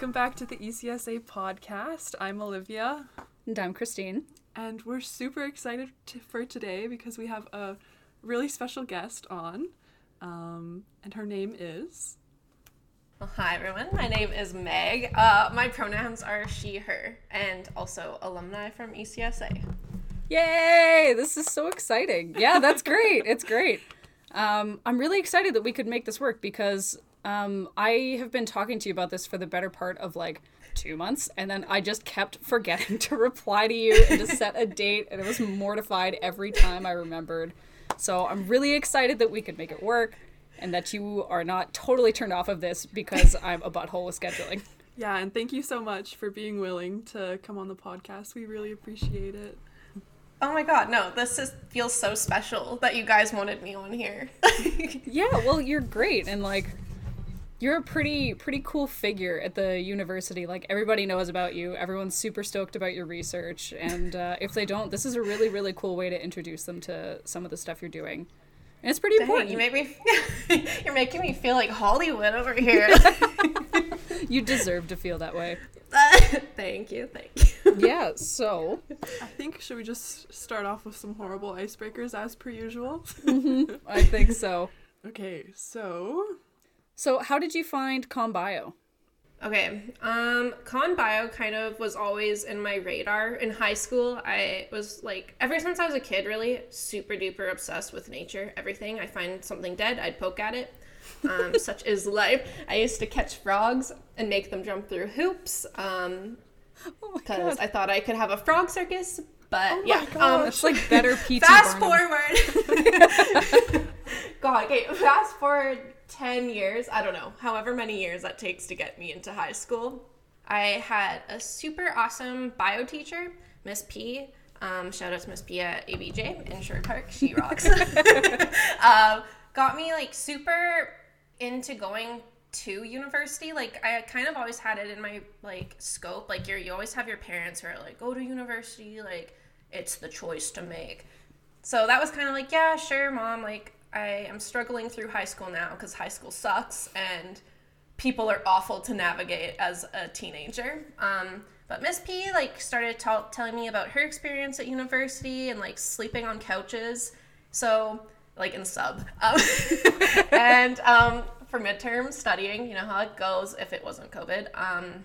Welcome back to the ECSA podcast. I'm Olivia, And I'm Christine. and we're super excited to, for today because we have a really special guest on, um, and her name is. Well, hi everyone. My name is Meg. Uh, my pronouns are she, her, and also alumni from ECSA. Yay! This is so exciting. Yeah, that's great. It's great. Um, I'm really excited that we could make this work because um, I have been talking to you about this for the better part of like two months, and then I just kept forgetting to reply to you and to set a date, and it was mortified every time I remembered. So I'm really excited that we could make it work and that you are not totally turned off of this because I'm a butthole with scheduling. Yeah, and thank you so much for being willing to come on the podcast. We really appreciate it. Oh my god, no, this is feels so special that you guys wanted me on here. Yeah, well, you're great, and like, you're a pretty pretty cool figure at the university. Like everybody knows about you. Everyone's super stoked about your research, and uh, if they don't, this is a really really cool way to introduce them to some of the stuff you're doing. And it's pretty Dang, important. you make me You're making me feel like Hollywood over here. you deserve to feel that way. thank you, thank you. Yeah. So I think should we just start off with some horrible icebreakers as per usual? I think so. okay, so So how did you find ComBio? Okay. Um, con bio kind of was always in my radar in high school. I was like, ever since I was a kid, really super duper obsessed with nature. Everything I find something dead, I'd poke at it. Um, such is life. I used to catch frogs and make them jump through hoops. Um, Oh because god. I thought I could have a frog circus. But my yeah, um, It's like better PT fast Barnum. forward. God, okay, fast forward 10 years, I don't know, however many years that takes to get me into high school. I had a super awesome bio teacher, Miss P. Um, shout out to Miss P at ABJ in Sherwood Park. She rocks. um, got me like super into going to university. Like I kind of always had it in my like scope. Like you're, you always have your parents who are like, go to university. Like it's the choice to make. So that was kind of like, yeah, sure, mom. Like, I am struggling through high school now because high school sucks and people are awful to navigate as a teenager. Um, but Miss P like started ta- telling me about her experience at university and like sleeping on couches. So like in sub, um, and um, for midterm studying, you know how it goes if it wasn't COVID. Um,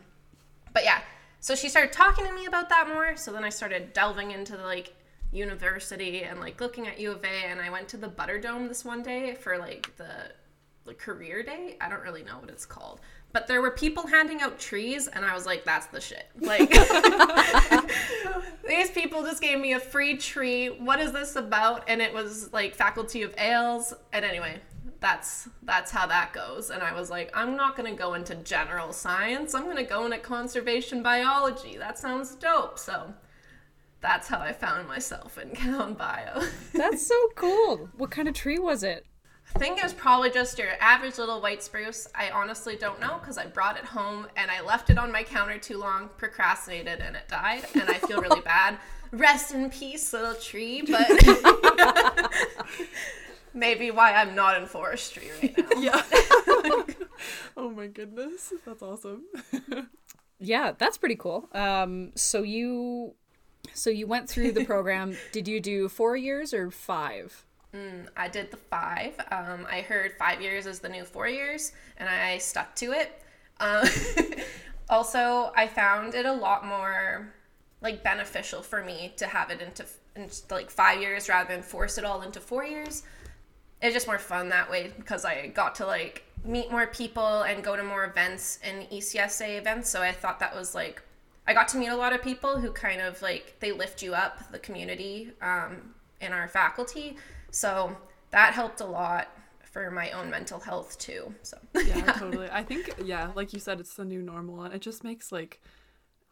but yeah, so she started talking to me about that more. So then I started delving into the like university and like looking at U of A, and I went to the Butterdome this one day for like the the career day. I don't really know what it's called, but there were people handing out trees, and I was like, that's the shit. Like these people just gave me a free tree. What is this about? And it was like Faculty of ALES, and anyway. That's that's how that goes. And I was like, I'm not gonna go into general science. I'm gonna go into conservation biology. That sounds dope. So that's how I found myself in Con Bio. That's so cool. What kind of tree was it? I think it was probably just your average little white spruce. I honestly don't know because I brought it home and I left it on my counter too long, procrastinated, and it died. And I feel really bad. Rest in peace, little tree. But maybe why I'm not in forestry right now. yeah. oh my goodness, that's awesome. Yeah, that's pretty cool. Um, so you, so you went through the program. Did you do four years or five? I did the five. Um, I heard five years is the new four years, and I stuck to it. Um, also, I found it a lot more like beneficial for me to have it into, into like five years rather than force it all into four years. It's just more fun that way because I got to like meet more people and go to more events and ECSA events. So I thought that was like I got to meet a lot of people who kind of like they lift you up, the community um, in our faculty. So that helped a lot for my own mental health too. So yeah, totally. I think yeah, like you said, it's the new normal, and it just makes like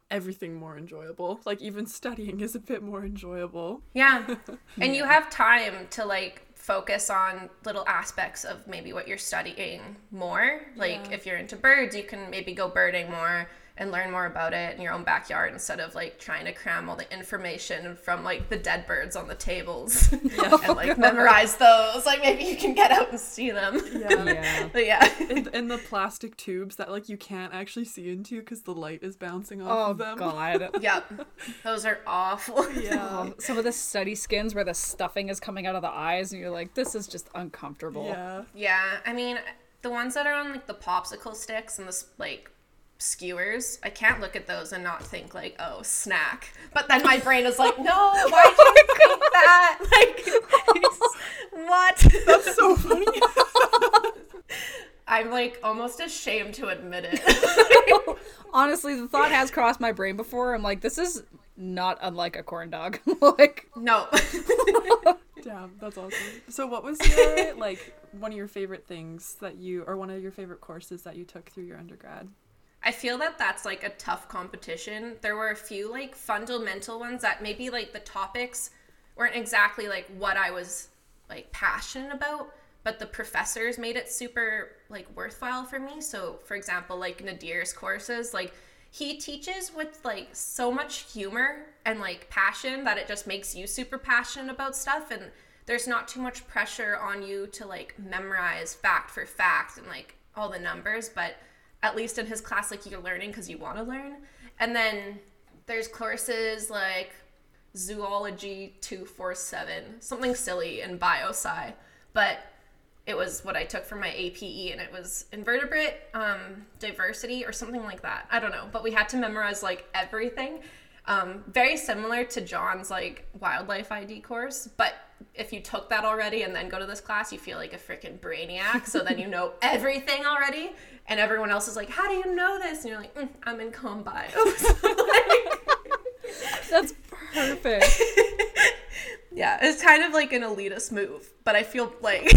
everything more enjoyable. Like even studying is a bit more enjoyable. Yeah. And you have time to like focus on little aspects of maybe what you're studying more. Like Yeah. if you're into birds, you can maybe go birding more. And learn more about it in your own backyard instead of like trying to cram all the information from like the dead birds on the tables and like memorize those. Like maybe you can get out and see them. Yeah. Yeah. But yeah. And, and the plastic tubes that like you can't actually see into because the light is bouncing off Oh of them. god. Yep. Those are awful. Yeah. Oh, some of the study skins where the stuffing is coming out of the eyes and you're like, this is just uncomfortable. Yeah. Yeah, I mean, the ones that are on like the popsicle sticks and the like skewers, I can't look at those and not think like, oh, snack. But then my brain is like, no, why did you think that? Like, what? That's so funny. I'm like almost ashamed to admit it. Honestly, the thought has crossed my brain before. I'm like, this is not unlike a corn dog. like, no. Damn, that's awesome. So what was your like one of your favorite things that you or one of your favorite courses that you took through your undergrad? I feel that that's like a tough competition. There were a few like fundamental ones that maybe like the topics weren't exactly like what I was like passionate about, but the professors made it super like worthwhile for me. So, for example, like Nadir's courses, like he teaches with like so much humor and like passion that it just makes you super passionate about stuff and there's not too much pressure on you to like memorize fact for fact and like all the numbers, but at least in his class like you're learning because you want to learn. And then there's courses like zoology 247 something silly in biosci but it was what i took for my ape and it was invertebrate um, diversity or something like that. I don't know. But we had to memorize like everything um, very similar to john's like wildlife id course but if you took that already and then go to this class you feel like a freaking brainiac. So then you know everything already and everyone else is like how do you know this? And you're like mm, i'm in com bio that's perfect. Yeah, it's kind of like an elitist move, but I feel like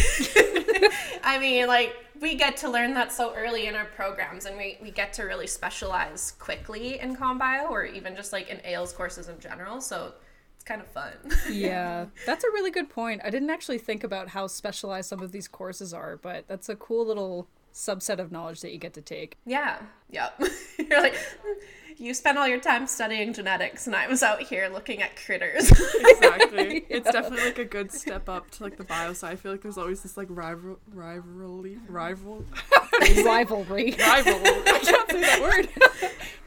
I mean, like we get to learn that so early in our programs and we, we get to really specialize quickly in combio or even just like in ALES courses in general, so it's kind of fun. yeah, that's a really good point. I didn't actually think about how specialized some of these courses are, but that's a cool little subset of knowledge that you get to take. yeah. Yep. You're like hmm, you spent all your time studying genetics and I was out here looking at critters. Exactly. It's definitely like a good step up to like the bio side. I feel like there's always this like rival rivalry rival Rivalry. rival. I can't say that word.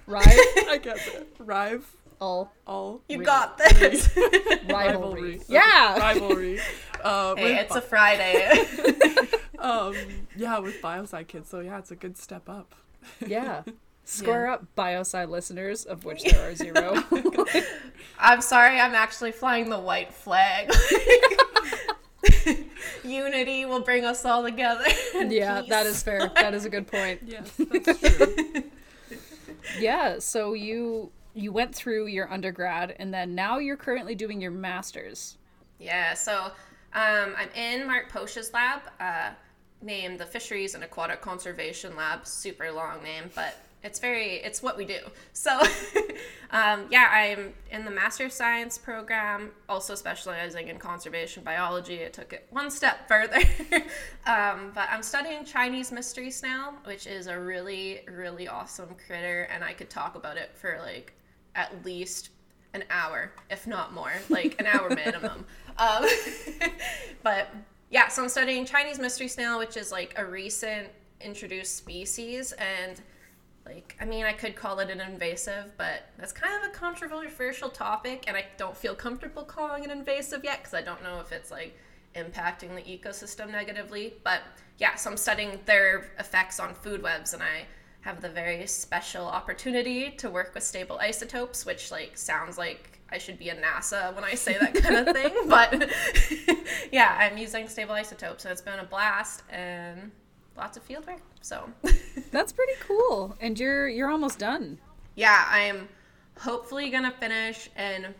Right? I can't say it. Rive All all you got this. rivalry. Okay, Yeah. rivalry. Uh, hey, with it's a Friday. um yeah with biosci kids. So yeah, it's a good step up. Yeah. Square up biosci listeners, of which there are zero. I'm sorry, I'm actually flying the white flag. Unity will bring us all together. yeah, that peace. is fair. That is a good point. Yes, that's true. Yeah, so you you went through your undergrad and then now you're currently doing your masters. Yeah, so um, I'm in Mark Poesch's lab, uh, named the Fisheries and Aquatic Conservation Lab. Super long name, but it's very, it's what we do. So, um, yeah, I'm in the Master of Science program, also specializing in conservation biology. I took it one step further. um, but I'm studying Chinese mystery snail, which is a really, really awesome critter, and I could talk about it for like at least an hour, if not more, like an hour minimum. Um, but yeah, so I'm studying Chinese mystery snail, which is like a recent introduced species, and like I mean, I could call it an invasive, but that's kind of a controversial topic, and I don't feel comfortable calling it invasive yet because I don't know if it's like impacting the ecosystem negatively. But yeah, so I'm studying their effects on food webs, and I have the very special opportunity to work with stable isotopes, which like sounds like I should be in NASA when I say that kind of thing. But yeah, I'm using stable isotopes, so it's been a blast and lots of field work. So That's pretty cool. And you're you're almost done. yeah, I'm hopefully gonna finish in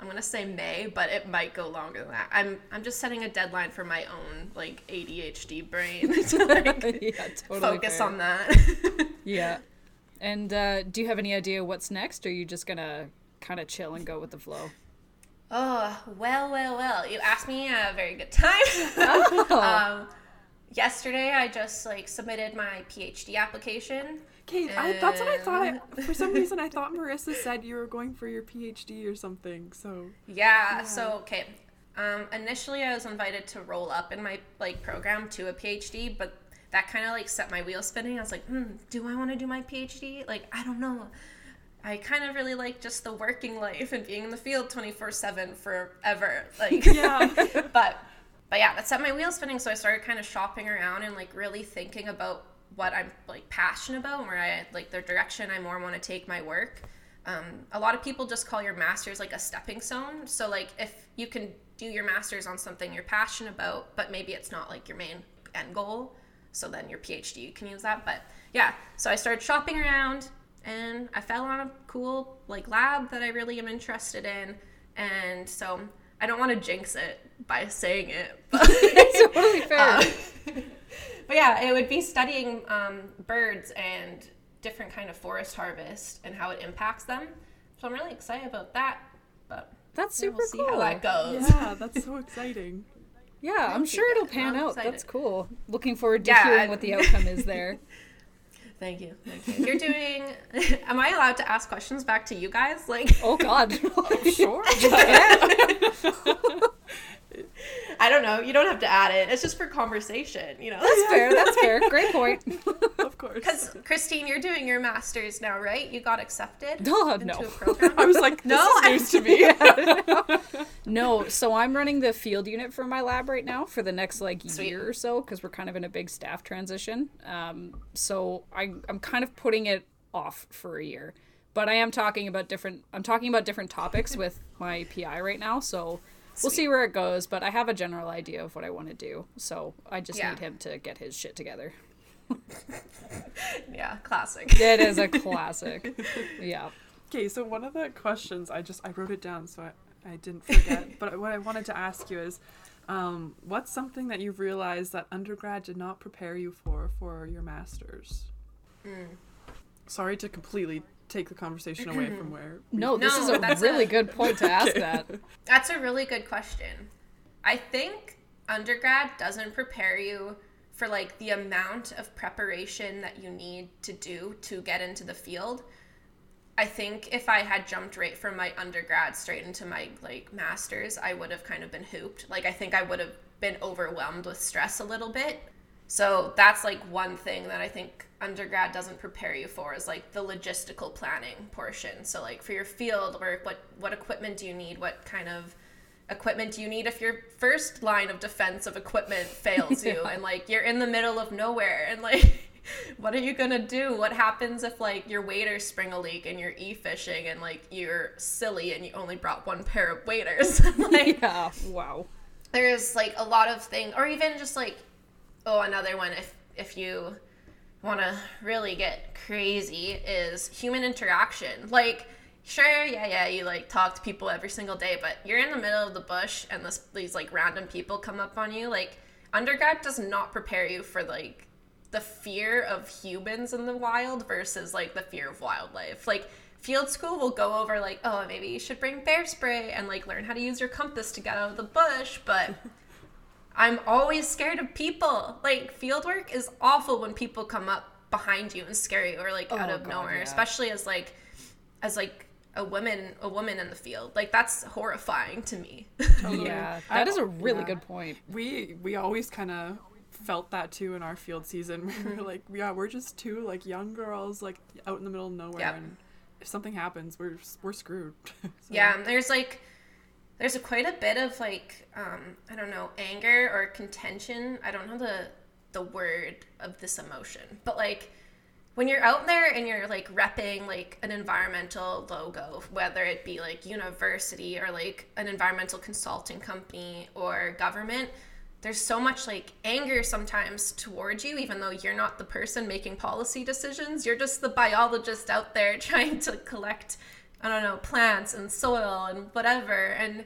I'm gonna say May, but it might go longer than that. I'm I'm just setting a deadline for my own like ADHD brain to like yeah, totally. focus fair. on that. Yeah. And uh, do you have any idea what's next, or are you just gonna kind of chill and go with the flow? Oh, well, well, well. You asked me a very good time. Oh. um, yesterday I just like submitted my PhD application. Okay, I, that's what I thought. I, for some reason, I thought Marissa said you were going for your PhD or something. So Yeah, so okay. Um, initially I was invited to roll up in my like program to a PhD, but that kind of like set my wheels spinning. I was like, hmm, do I want to do my PhD? Like, I don't know. I kind of really like just the working life and being in the field 24/7 forever. Like yeah, but but yeah, that set my wheels spinning. So I started kind of shopping around and like really thinking about what I'm like passionate about, and where I like the direction I more want to take my work. Um, a lot of people just call your masters like a stepping stone. So like if you can do your masters on something you're passionate about, but maybe it's not like your main end goal, so then your PhD you can use that. But yeah, so I started shopping around and I fell on a cool like lab that I really am interested in, and so I don't want to jinx it by saying it, but totally fair. uh, but yeah, it would be studying um, birds and different kind of forest harvest and how it impacts them. So I'm really excited about that. But That's yeah, super we'll see cool. how that goes. yeah, that's so exciting. Yeah, I'm sure it'll pan I'm out. That's cool. Looking forward to Yeah, hearing I- what the outcome is there. Thank you. Thank you. You're doing. am I allowed to ask questions back to you guys? Like, Oh God. Sure. I don't know. You don't have to add it. It's just for conversation. You know. That's fair. That's fair. Great point. of course. Because Christine, you're doing your masters now, right? You got accepted into no. a program. I was like, this No, is news to me. No, so I'm running the field unit for my lab right now for the next like Sweet. year or so because we're kind of in a big staff transition. Um, so I, I'm kind of putting it off for a year, but I am talking about different. I'm talking about different topics with my PI right now. So we'll see where it goes. But I have a general idea of what I want to do. So I just Yeah. need him to get his shit together. yeah, classic. It is a classic. yeah. Okay, so one of the questions I just I wrote it down so I, I didn't forget. but what I wanted to ask you is, um, what's something that you've realized that undergrad did not prepare you for for your masters? Sorry to completely take the conversation away from mm-hmm. where. we- No, this No, is a that's really a- good point to ask that. That's a really good question. I think undergrad doesn't prepare you for like the amount of preparation that you need to do to get into the field. I think if I had jumped right from my undergrad straight into my like masters, I would have kind of been hooped. Like I think I would have been overwhelmed with stress a little bit. So that's like one thing that I think undergrad doesn't prepare you for is like the logistical planning portion. So like for your field work, what what equipment do you need? What kind of equipment do you need if your first line of defense of equipment fails you and like you're in the middle of nowhere and like what are you gonna do? What happens if like your waders spring a leak and you're e-fishing and like you're silly and you only brought one pair of waders? like Yeah. Wow. there's like a lot of things or even just like oh another one if if you want to really get crazy is human interaction. Like sure yeah yeah you like talk to people every single day but you're in the middle of the bush and this these like random people come up on you like undergrad does not prepare you for like the fear of humans in the wild versus like the fear of wildlife. Like field school will go over like oh maybe you should bring bear spray and like learn how to use your compass to get out of the bush but i'm always scared of people like field work is awful when people come up behind you and scare you or like out Oh, of God, nowhere yeah. especially as like as like a woman a woman in the field like that's horrifying to me Yeah. That is a really yeah. good point. we we always kind of felt that too in our field season. We were mm-hmm. like, yeah, we're just two like young girls like out in the middle of nowhere, Yep. and if something happens, we're we're screwed. So- Yeah, there's like there's a quite a bit of like um I don't know, anger or contention. I don't know the the word of this emotion. But like when you're out there and you're like repping like an environmental logo, whether it be like university or like an environmental consulting company or government, there's so much like anger sometimes towards you, even though you're not the person making policy decisions. You're just the biologist out there trying to collect, I don't know, plants and soil and whatever. And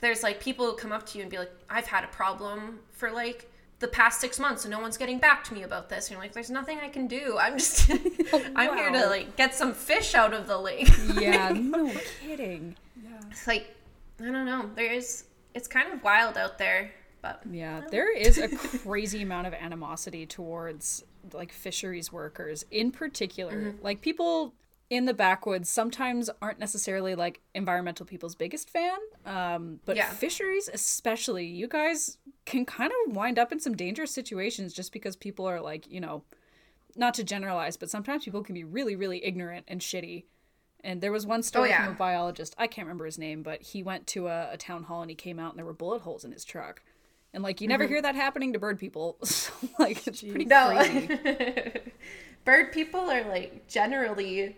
there's like people who come up to you and be like, I've had a problem for like the past six months and no one's getting back to me about this. And you're like, there's nothing I can do. I'm just, I'm here to like get some fish out of the lake. Yeah, no kidding. yeah. it's like I don't know. There's it's kind of wild out there. But Yeah, there is a crazy amount of animosity towards like fisheries workers in particular. Mm-hmm. Like people in the backwoods sometimes aren't necessarily like environmental people's biggest fan. Um, but Yeah. fisheries especially, you guys can kind of wind up in some dangerous situations just because people are like, you know, not to generalize, but sometimes people can be really, really ignorant and shitty. And there was one story yeah. from a biologist, I can't remember his name, but he went to a, a town hall and he came out and there were bullet holes in his truck. And like you never hear that happening to bird people. So like it's pretty no, crazy. bird people are like generally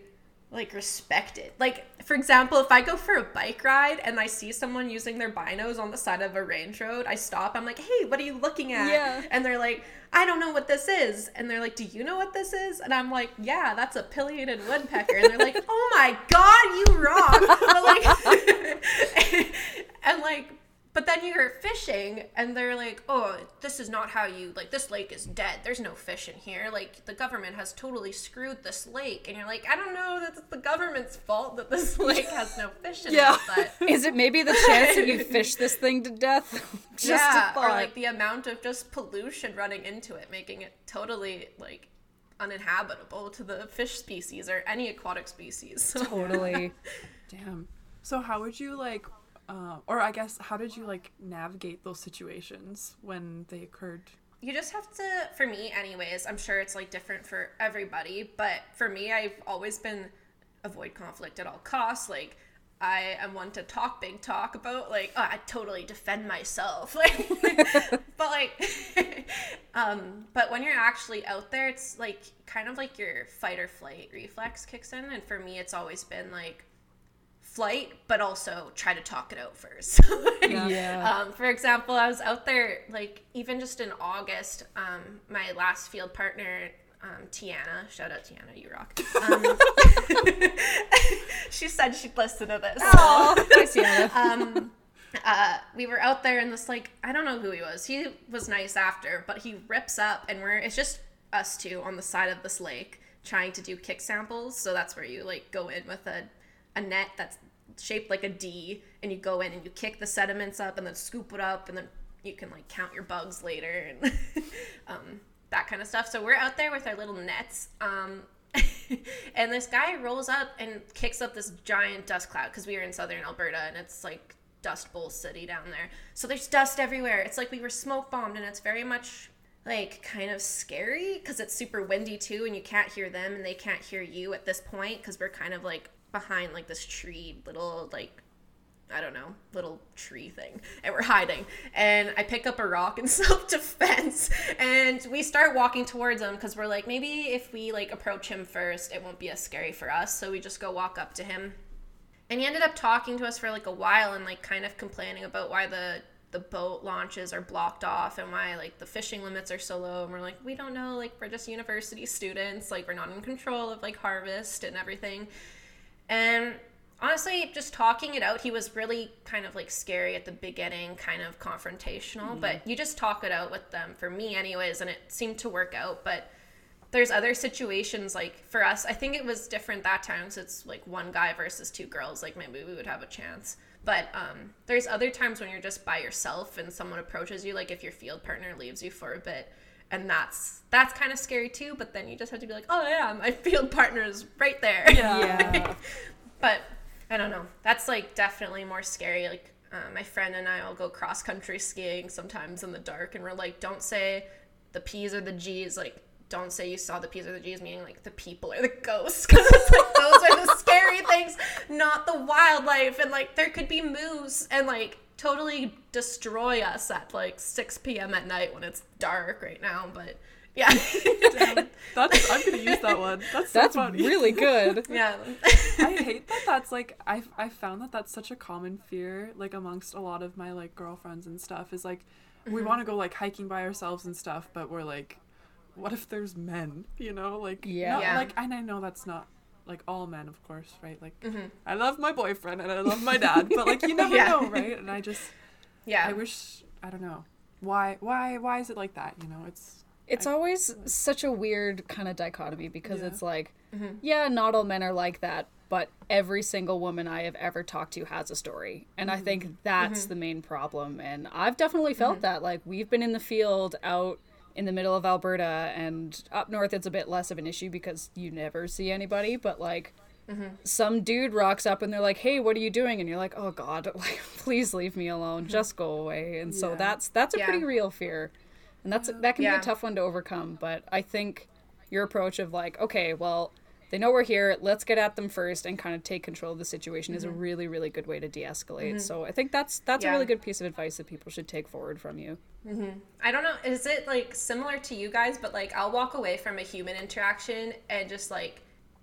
like respected. Like for example, if I go for a bike ride and I see someone using their binos on the side of a range road, I stop. I'm like, "Hey, what are you looking at?" Yeah. And they're like, "I don't know what this is." And they're like, "Do you know what this is?" And I'm like, "Yeah, that's a pileated woodpecker." And they're like, "Oh my god, you rock!" But like, and like. But then you're fishing and they're like, oh, this is not how you, like, this lake is dead. There's no fish in here. Like, the government has totally screwed this lake. And you're like, I don't know, that's the government's fault that this lake has no fish in Yeah. it. But Is it maybe the chance that you fish this thing to death? Just yeah, a or like the amount of just pollution running into it, making it totally, like, uninhabitable to the fish species or any aquatic species. So, totally. Damn. So how would you like, uh, or I guess how did you like navigate those situations when they occurred? you just have to for me anyways i'm sure it's like different for everybody but for me i've always been avoid conflict at all costs like i am one to talk big talk about like oh, i totally defend myself like but like um but when you're actually out there it's like kind of like your fight or flight reflex kicks in and for me it's always been like flight but also try to talk it out first Yeah. um, for example, I was out there like even just in August. Um, my last field partner, um, Tiana, shout out Tiana, you rock. Um, she said she'd listen to this. Oh, hi, Sienna. Um, uh, we were out there and this like I don't know who he was. He was nice after, but he rips up and we're it's just us two on the side of this lake trying to do kick samples. So that's where you like go in with a a net that's shaped like a D and you go in and you kick the sediments up and then scoop it up and then you can like count your bugs later and um, that kind of stuff. So we're out there with our little nets. Um, and this guy rolls up and kicks up this giant dust cloud because we were in southern Alberta and it's like Dust Bowl City down there. So there's dust everywhere. It's like we were smoke bombed and it's very much like kind of scary because it's super windy too and you can't hear them and they can't hear you at this point because we're kind of like behind like this tree little like I don't know, little tree thing, and we're hiding. And I pick up a rock in self defense, and we start walking towards him because we're like, maybe if we like approach him first, it won't be as scary for us. So we just go walk up to him, and he ended up talking to us for like a while and like kind of complaining about why the the boat launches are blocked off and why like the fishing limits are so low and we're like we don't know like we're just university students like we're not in control of like harvest and everything and honestly, just talking it out, he was really kind of like scary at the beginning, kind of confrontational, but you just talk it out with them, for me, anyways, and it seemed to work out. But there's other situations, like for us, I think it was different that time, so it's like one guy versus two girls, like maybe we would have a chance. But um, there's other times when you're just by yourself and someone approaches you, like if your field partner leaves you for a bit. And that's that's kind of scary too, but then you just have to be like, oh yeah, my field partner is right there. Yeah. But I don't know. That's like definitely more scary. Like uh, my friend and I will go cross country skiing sometimes in the dark, and we're like, don't say the P's or the G's. Like, don't say you saw the P's or the G's, meaning like the people or the ghosts, because it's like those are the scary things, not the wildlife. And like there could be moose and like totally destroy us at like 6 p.m. at night when it's dark right now. But yeah, That's I'm gonna use that one. That's so That's funny. really good. yeah. I hate that. That's like I I found that that's such a common fear like amongst a lot of my like girlfriends and stuff is like Mm-hmm. we want to go like hiking by ourselves and stuff, but we're like, what if there's men? You know, like Yeah. not- Yeah. like and I know that's not like all men, of course, right? Like Mm-hmm. I love my boyfriend and I love my dad, but like you never Yeah. know, right? And I just yeah. I wish I don't know why why why is it like that? You know, it's It's always such a weird kind of dichotomy because Yeah. it's like, Mm-hmm. yeah, not all men are like that, but every single woman I have ever talked to has a story. And I think that's the main problem. And I've definitely felt that. Like, we've been in the field out in the middle of Alberta, and up north, it's a bit less of an issue because you never see anybody. But, like, mm-hmm. some dude rocks up and they're like, "Hey, what are you doing?" And you're like, "Oh God, like, please leave me alone. Mm-hmm. Just go away." And so Yeah. that's that's a Yeah. pretty real fear, and that's that can be a tough one to overcome. But I think your approach of like, okay, well, they know we're here. Let's get at them first and kind of take control of the situation is a mm-hmm. really really good way to de-escalate. Mm-hmm. So I think that's that's a really good piece of advice that people should take forward from you. Mm-hmm. I don't know. Is it like similar to you guys? But like, I'll walk away from a human interaction and just like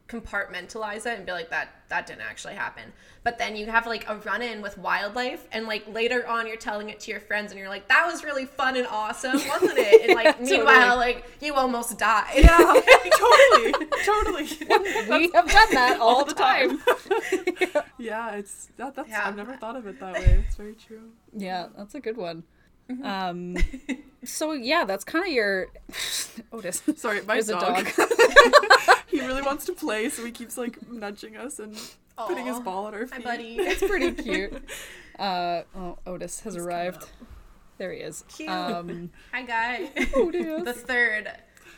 compartmentalize it and be like, that that didn't actually happen. But then you have like a run in with wildlife, and like later on, you're telling it to your friends, and you're like, that was really fun and awesome, wasn't it? And like, meanwhile, like you almost died. Yeah, totally, totally. we have done that all, all the the time. yeah, it's that. That's Yeah. I've never thought of it that way. It's very true. Yeah, that's a good one. Um, so yeah, that's kind of your Otis. Sorry, my There's a dog. dog. he really wants to play, so he keeps like nudging us and putting his ball at our My feet. buddy. It's pretty cute. Uh, oh, Otis has coming arrived. There he is. Cute. Um, Hi, guy. Otis. the third,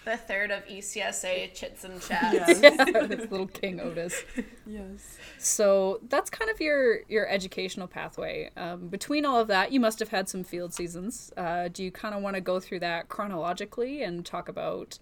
the third of ECSA chits and chats. Yes. yeah, little King Otis. yes. So that's kind of your your educational pathway. Um, between all of that, you must have had some field seasons. Uh, do you kind of want to go through that chronologically and talk about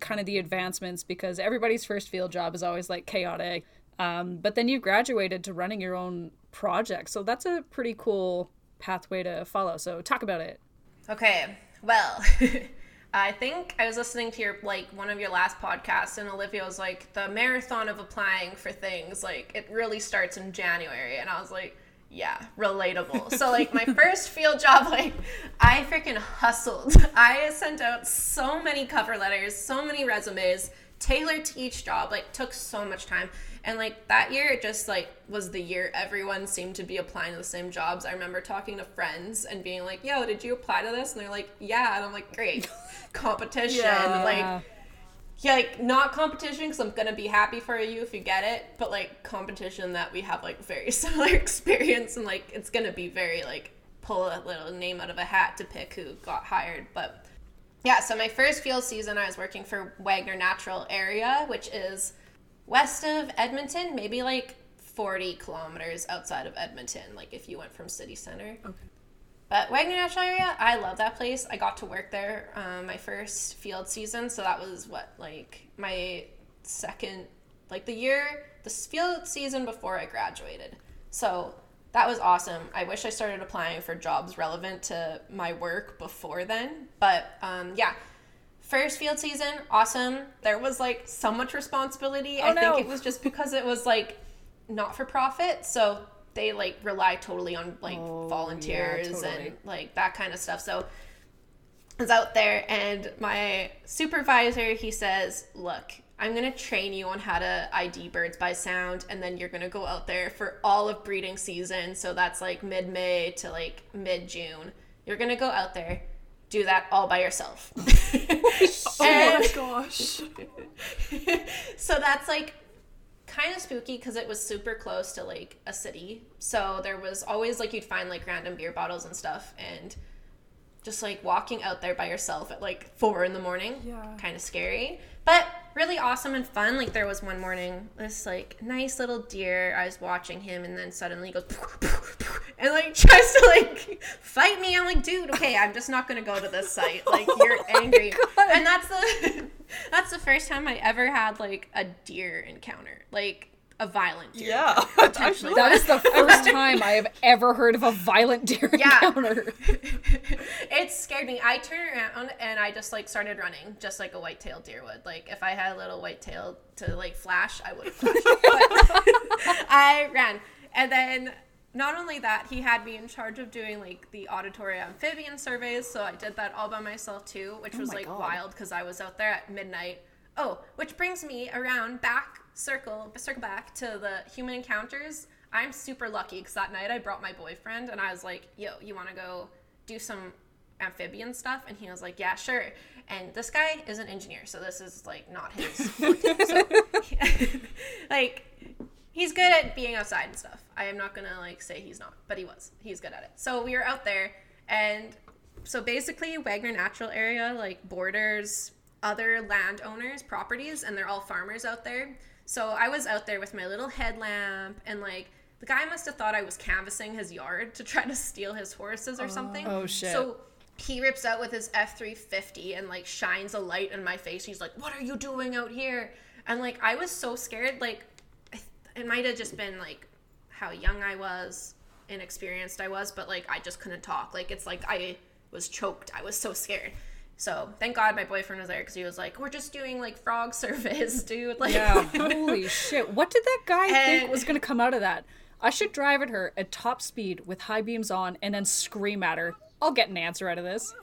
kind of the advancements? Because everybody's first field job is always like chaotic. Um, but then you graduated to running your own project, so that's a pretty cool pathway to follow. So talk about it. Okay, well, I think I was listening to your like one of your last podcasts, and Olivia was like, the marathon of applying for things, like it really starts in January, and I was like, yeah, relatable. so like my first field job, like I freaking hustled. I sent out so many cover letters, so many resumes, tailored to each job. Like took so much time. And like that year, it just like was the year everyone seemed to be applying to the same jobs. I remember talking to friends and being like, "Yo, did you apply to this?" And they're like, "Yeah," and I'm like, "Great, competition!" Yeah. Like, yeah, like not competition because I'm gonna be happy for you if you get it, but like competition that we have like very similar experience and like it's gonna be very like pull a little name out of a hat to pick who got hired. But yeah, so my first field season, I was working for Wagner Natural Area, which is west of Edmonton, maybe like 40 kilometers outside of Edmonton, like if you went from city center. Okay. But Wagner Natural Area, I love that place. I got to work there um, my first field season, so that was what like my second, like the year, the field season before I graduated. So that was awesome. I wish I started applying for jobs relevant to my work before then. But um, yeah, first field season, awesome. There was like so much responsibility. Oh, I no. think it was just because it was like not for profit, so they like rely totally on like Oh, yeah, volunteers totally. and like that kind of stuff. So I was out there and my supervisor he says, "Look, I'm going to train you on how to ID birds by sound and then you're going to go out there for all of breeding season, so that's like mid-May to like mid-June. You're going to go out there, do that all by yourself." Oh my gosh. so that's like kind of spooky because it was super close to like a city. So there was always like you'd find like random beer bottles and stuff, and just like walking out there by yourself at like four in the morning, Yeah. kind of scary, but really awesome and fun. Like there was one morning, this like nice little deer. I was watching him, and then suddenly he goes. And like tries to like fight me. I'm like, dude, okay, I'm just not gonna go to this site. Like oh you're angry, and that's the that's the first time I ever had like a deer encounter, like a violent deer. Yeah. encounter, Actually, That is the first time I have ever heard of a violent deer Yeah. encounter. it scared me. I turned around and I just like started running, just like a white-tailed deer would. Like if I had a little white-tail to like flash, I would have flashed. I ran, and then not only that, he had me in charge of doing like the auditory amphibian surveys. So I did that all by myself too, which oh was my like God. wild because I was out there at midnight. Oh, which brings me around back circle circle back to the human encounters. I'm super lucky because that night I brought my boyfriend and I was like, "Yo, you want to go do some amphibian stuff?" And he was like, "Yeah, sure." And this guy is an engineer, so this is like not his so, like he's good at being outside and stuff. I am not gonna like say he's not, but he was. He's good at it. So we were out there, and so basically Wagner Natural Area like borders other landowners' properties, and they're all farmers out there. So I was out there with my little headlamp, and like the guy must have thought I was canvassing his yard to try to steal his horses or oh. something. Oh, shit. So he rips out with his F three fifty and like shines a light in my face. He's like, "What are you doing out here?" And like I was so scared. Like it might have just been like how young I was, inexperienced I was, but like I just couldn't talk. Like it's like I was choked. I was so scared. So thank God my boyfriend was there because he was like, "We're just doing like frog service, dude." Like, Yeah. Holy shit. What did that guy think was going to come out of that? I should drive at her at top speed with high beams on and then scream at her. I'll get an answer out of this.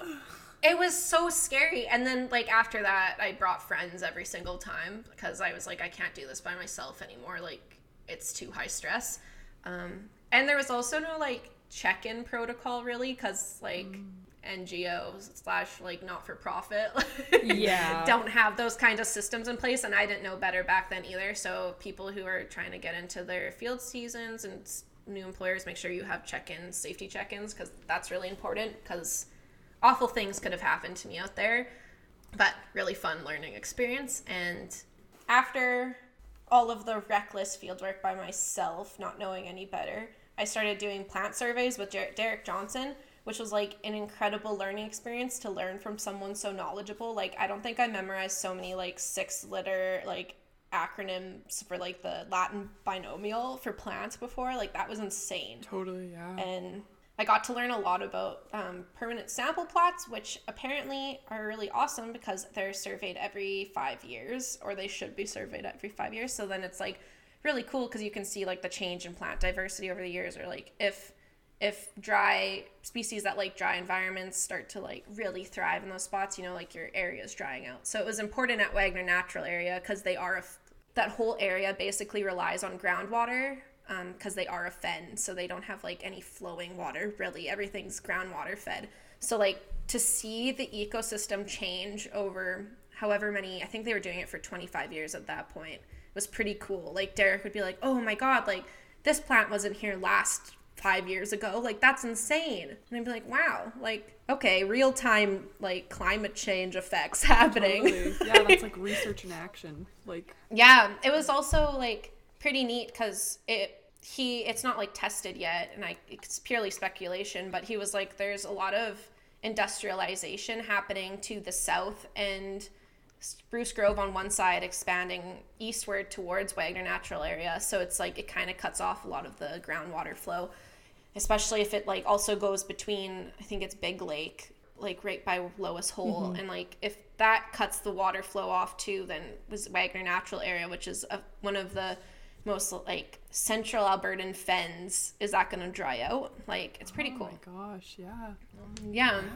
it was so scary. And then like after that, I brought friends every single time because I was like, I can't do this by myself anymore. Like it's too high stress. Um, and there was also no like check-in protocol really because like NGOs slash like not for profit Yeah. don't have those kind of systems in place and I didn't know better back then either. So people who are trying to get into their field seasons and new employers make sure you have check-ins safety check-ins because that's really important because awful things could have happened to me out there. But really fun learning experience and after all of the reckless fieldwork by myself not knowing any better i started doing plant surveys with derek johnson which was like an incredible learning experience to learn from someone so knowledgeable like i don't think i memorized so many like six letter like acronyms for like the latin binomial for plants before like that was insane Totally, yeah. and I got to learn a lot about um, permanent sample plots, which apparently are really awesome because they're surveyed every five years, or they should be surveyed every five years. So then it's like really cool because you can see like the change in plant diversity over the years, or like if if dry species that like dry environments start to like really thrive in those spots, you know, like your area is drying out. So it was important at Wagner Natural Area because they are that whole area basically relies on groundwater um, because they are a fen, so they don't have like any flowing water. Really, everything's groundwater fed. So like to see the ecosystem change over however many, I think they were doing it for 25 years at that point, was pretty cool. Like Derek would be like, "Oh my god, like this plant wasn't here last five years ago. Like that's insane." And I'd be like, "Wow, like okay, real time like climate change effects happening." Totally. Yeah, that's like research in action. Like, Yeah, it was also like pretty neat because it he it's not like tested yet, and I it's purely speculation. But he was like, there's a lot of industrialization happening to the south and Spruce Grove on one side, expanding eastward towards Wagner Natural Area. So it's like it kind of cuts off a lot of the groundwater flow, especially if it like also goes between I think it's Big Lake, like right by Lois Hole, mm-hmm. and like if that cuts the water flow off too, then was Wagner Natural Area, which is a, one of the most like central Albertan fens, is that going to dry out? Like it's pretty oh cool. my gosh, yeah. Um, yeah. And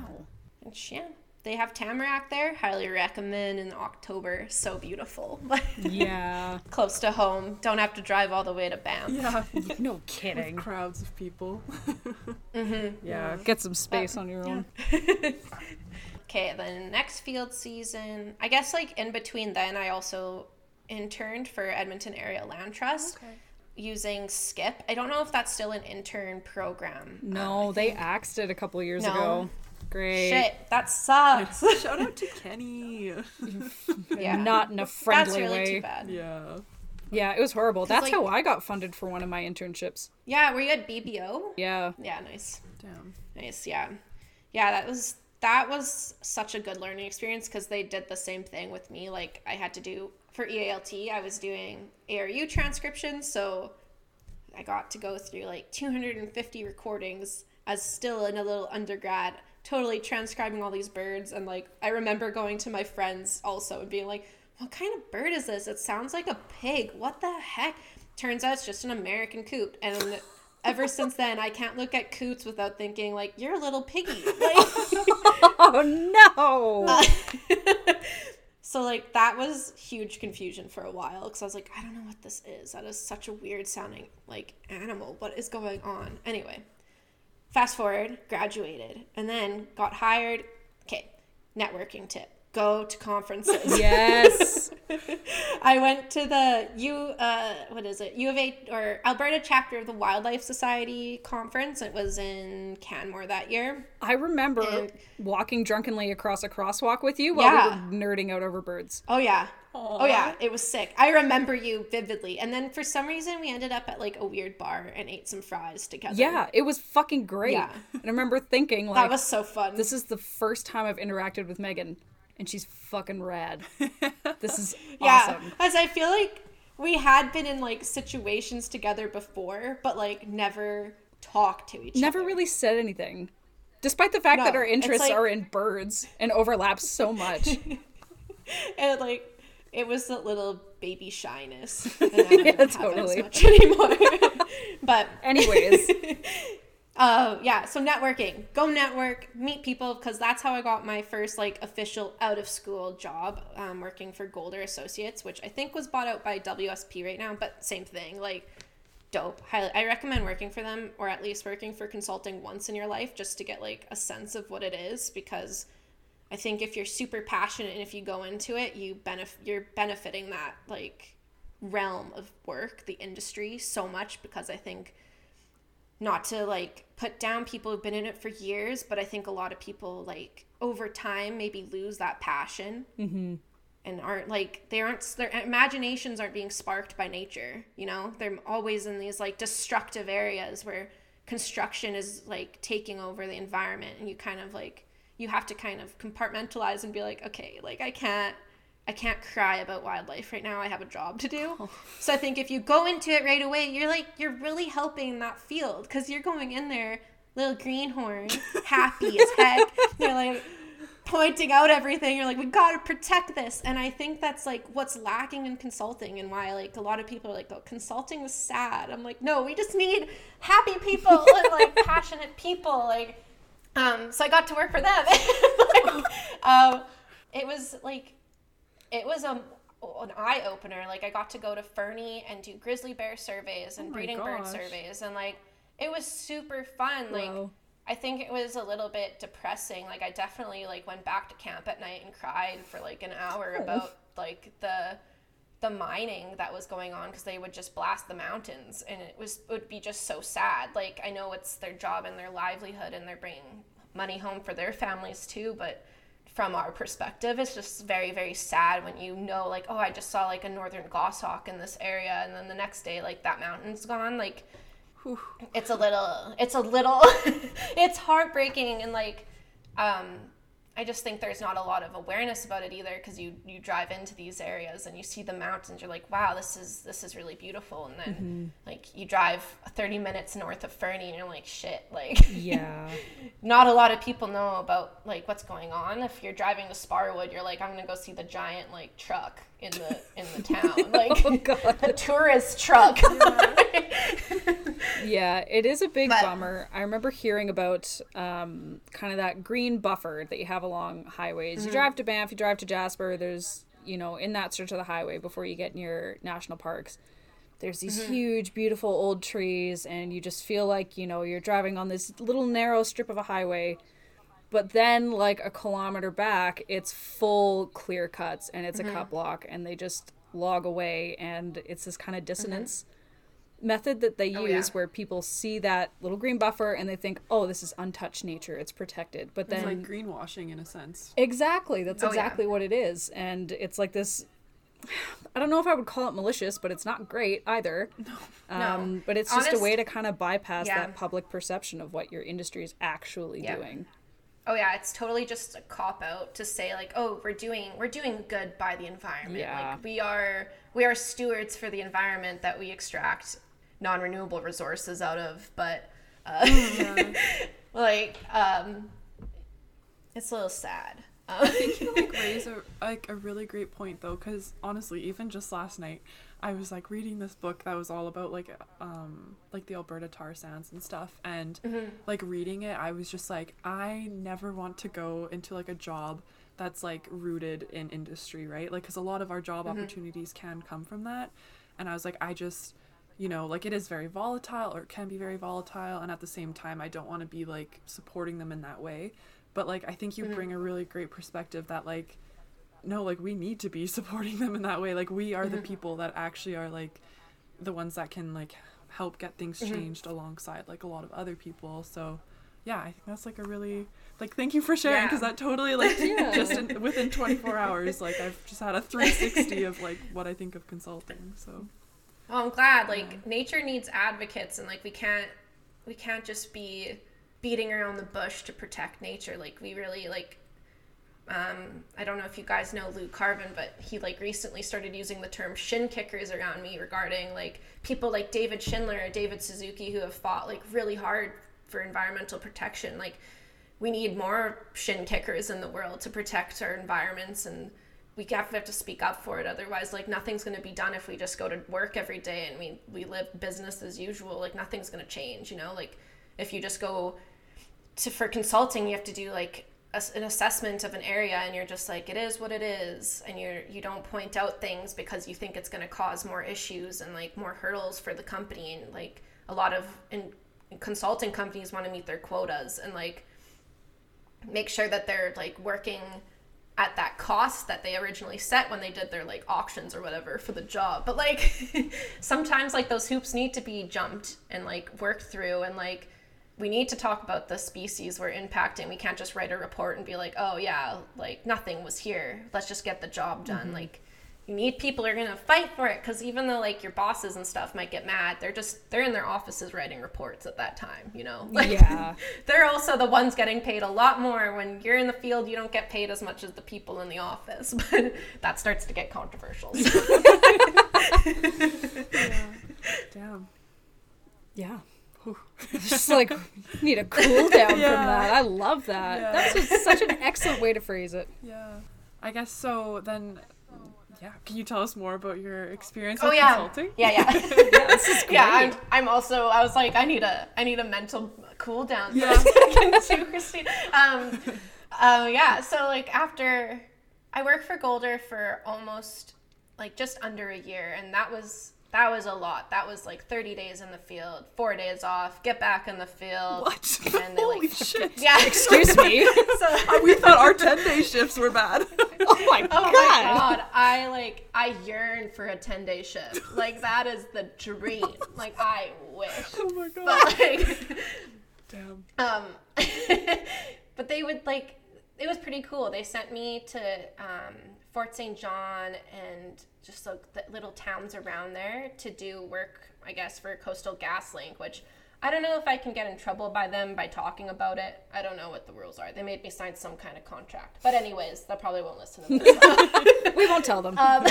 yeah. They have tamarack there. Highly recommend in October. So beautiful. Yeah. Close to home. Don't have to drive all the way to Banff. Yeah, No kidding. crowds of people. Mm-hmm. Yeah. Get some space on your own. Okay, then next field season. I guess like in between then I also interned for Edmonton Area Land Trust using STEP. I don't know if that's still an intern program. No, um, they axed it a couple years No. ago. Great. Shit, that sucks. Shout out to Kenney. yeah. Not in a friendly way. That's really way. too bad. Yeah. Yeah, it was horrible. That's like- how I got funded for one of my internships. Yeah, were you at BBO? Yeah. Yeah, nice. Damn. Nice, yeah. Yeah, that was that was such a good learning experience because they did the same thing with me. Like I had to do for EALT, I was doing ARU transcription, so I got to go through like 250 recordings as still in a little undergrad, totally transcribing all these birds. And like I remember going to my friends also and being like, "What kind of bird is this? It sounds like a pig. What the heck?" Turns out it's just an American coot, and ever since then, I can't look at coots without thinking like, "You're a little piggy." Like, Oh no. Uh, so like that was huge confusion for a while because I was like, I don't know what this is. That is such a weird sounding like animal. What is going on? Anyway, fast forward, graduated, and then got hired. Okay, networking tip. go to conferences. Yes. I went to the U uh what is it? U of A or Alberta chapter of the Wildlife Society conference. It was in Canmore that year. I remember And- walking drunkenly across a crosswalk with you while Yeah. we were nerding out over birds. Oh yeah. Oh yeah, it was sick. I remember you vividly. And then for some reason we ended up at like a weird bar and ate some fries together. Yeah, it was fucking great. Yeah. And I remember thinking like That was so fun. this is the first time I've interacted with Megan and she's fucking rad. this is awesome. yeah. As I feel like we had been in like situations together before, but like never talked to each Never other. Never really said anything. Despite the fact that our interests like- are in birds and overlap so much. and like it was a little baby shyness. And I don't Yeah, have totally. As much anymore. but Anyways, uh, yeah. So networking, go network, meet people, because that's how I got my first like official out of school job, um, working for Golder Associates, which I think was bought out by WSP right now, but same thing. Like, dope. Highly, I recommend working for them, or at least working for consulting once in your life, just to get like a sense of what it is, because. I think if you're super passionate and if you go into it, you benef- you're benefiting that like realm of work, the industry so much because I think not to like put down people who've been in it for years, but I think a lot of people like over time maybe lose that passion mm-hmm. and aren't like they aren't their imaginations aren't being sparked by nature. You know, they're always in these like destructive areas where construction is like taking over the environment, and you kind of like you have to kind of compartmentalize and be like, okay, like I can't. I can't cry about wildlife right now. I have a job to do. Oh. So I think if you go into it right away, you're like you're really helping that field because you're going in there, little greenhorn, happy as heck. You're like pointing out everything. You're like, we gotta protect this. And I think that's like what's lacking in consulting and why like a lot of people are like, oh, consulting is sad. I'm like, no, we just need happy people and like passionate people. Like, um, so I got to work for them. like, um, it was like it was a an eye opener. Like I got to go to Fernie and do grizzly bear surveys and Oh breeding bird surveys, and like it was super fun. Like. I think it was a little bit depressing. Like I definitely like went back to camp at night and cried for like an hour Oh. about like the the mining that was going on because they would just blast the mountains and it was it would be just so sad like i know it's their job and their livelihood and they're bringing money home for their families too but from our perspective it's just very very sad when you know like oh i just saw like a northern goshawk in this area and then the next day like that mountain's gone like Whew. it's a little it's a little it's heartbreaking and like um i just think there's not a lot of awareness about it either because you you drive into these areas and you see the mountains you're like wow this is this is really beautiful. And then mm-hmm. like you drive 30 minutes north of fernie and you're like shit like yeah. not a lot of people know about like what's going on. If you're driving to sparwood you're like i'm gonna go see the giant like truck in the in the town like Oh god. a tourist truck Yeah, it is a big But- bummer. I remember hearing about um, kind of that green buffer that you have along highways. Mm-hmm. You drive to Banff, you drive to Jasper. There's, you know, in that stretch of the highway before you get near national parks. There's these Mm-hmm. huge, beautiful old trees, and you just feel like you know you're driving on this little narrow strip of a highway. But then, like a kilometer back, it's full clear cuts, and it's Mm-hmm. a cut block, and they just log away, and it's this kind of dissonance method that they use Mm-hmm. Oh, yeah. where people see that little green buffer and they think, "Oh, this is untouched nature; it's protected." But It's then, like greenwashing in a sense. exactly, that's Oh, yeah. exactly what it is, and it's like this. I don't know if I would call it malicious, but it's not great either. No, um, but it's just a way to kind of bypass Yeah. that public perception of what your industry is actually Yeah. doing. Oh yeah, it's totally just a cop out to say like, oh, we're doing we're doing good by the environment. Yeah. Like we are we are stewards for the environment that we extract non-renewable resources out of, but uh, like um it's a little sad. Um, I think you like raise a like a really great point though because honestly even just last night i was like reading this book that was all about like um like the alberta tar sands and stuff and mm-hmm. like reading it i was just like i never want to go into like a job that's like rooted in industry right? Like because a lot of our job mm-hmm. opportunities can come from that and i was like i just you know like it is very volatile or it can be very volatile and at the same time i don't want to be like supporting them in that way but like i think you mm-hmm. bring a really great perspective that like no, like we need to be supporting them in that way. Like we are the mm-hmm. people that actually are like the ones that can like help get things mm-hmm. changed alongside like a lot of other people. So yeah, I think that's like a really like thank you for sharing because Yeah. that totally like Yeah. just in, within 24 hours like I've just had a 360 of like what I think of consulting. So Well, I'm glad. Like nature needs advocates, and like we can't we can't just be beating around the bush to protect nature. Like we really like. Um, I don't know if you guys know Lu Carbyn, but he like recently started using the term shin kickers around me regarding like people like David Schindler or David Suzuki who have fought like really hard for environmental protection. Like we need more shin kickers in the world to protect our environments and we have have to speak up for it. Otherwise like nothing's going to be done if we just go to work every day and we we live business as usual. Like nothing's going to change you know? Like if you just go to for consulting you have to do like an assessment of an area and you're just like it is what it is and you're you don't point out things because you think it's going to cause more issues and like more hurdles for the company and like a lot of in, consulting companies want to meet their quotas and like make sure that they're like working at that cost that they originally set when they did their like auctions or whatever for the job. But like sometimes like those hoops need to be jumped and like worked through and like we need to talk about the species we're impacting. We can't just write a report and be like, "Oh yeah, like nothing was here. Let's just get the job done." Mm-hmm. Like you need people who are going to fight for it cuz even though like your bosses and stuff might get mad, they're just they're in their offices writing reports at that time, you know. Like Yeah. they're also the ones getting paid a lot more. When you're in the field, you don't get paid as much as the people in the office. But that starts to get controversial. Yeah. Damn. Yeah. Just like need a cool down from that. I love that. Yeah. That's just such an excellent way to phrase it. Yeah. I guess so then yeah, can you tell us more about your experience oh with yeah, consulting? yeah, yeah. Yeah, this is great. yeah, I'm, I'm also. I was like, I need a, I need a mental cool down. Yeah. to Christine. Um, uh, yeah. So like after, I worked for Golder for almost like just under a year, and that was that was a lot. That was like 30 days in the field, four days off, get back in the field. What? And they Holy like, shit. yeah. Excuse me. so, we thought our 10 day shifts were bad. Oh my Oh god. Oh my god, I like I yearn for a 10 day shift. Like that is the dream. Like I wish. oh my god. But like Damn. um but they would like it was pretty cool. They sent me to um Fort St. John and just like the little towns around there to do work, I guess, for Coastal GasLink, which I don't know if I can get in trouble by them by talking about it. I don't know what the rules are. They made me sign some kind of contract. But anyways, they probably won't listen to this. We won't tell them. Um,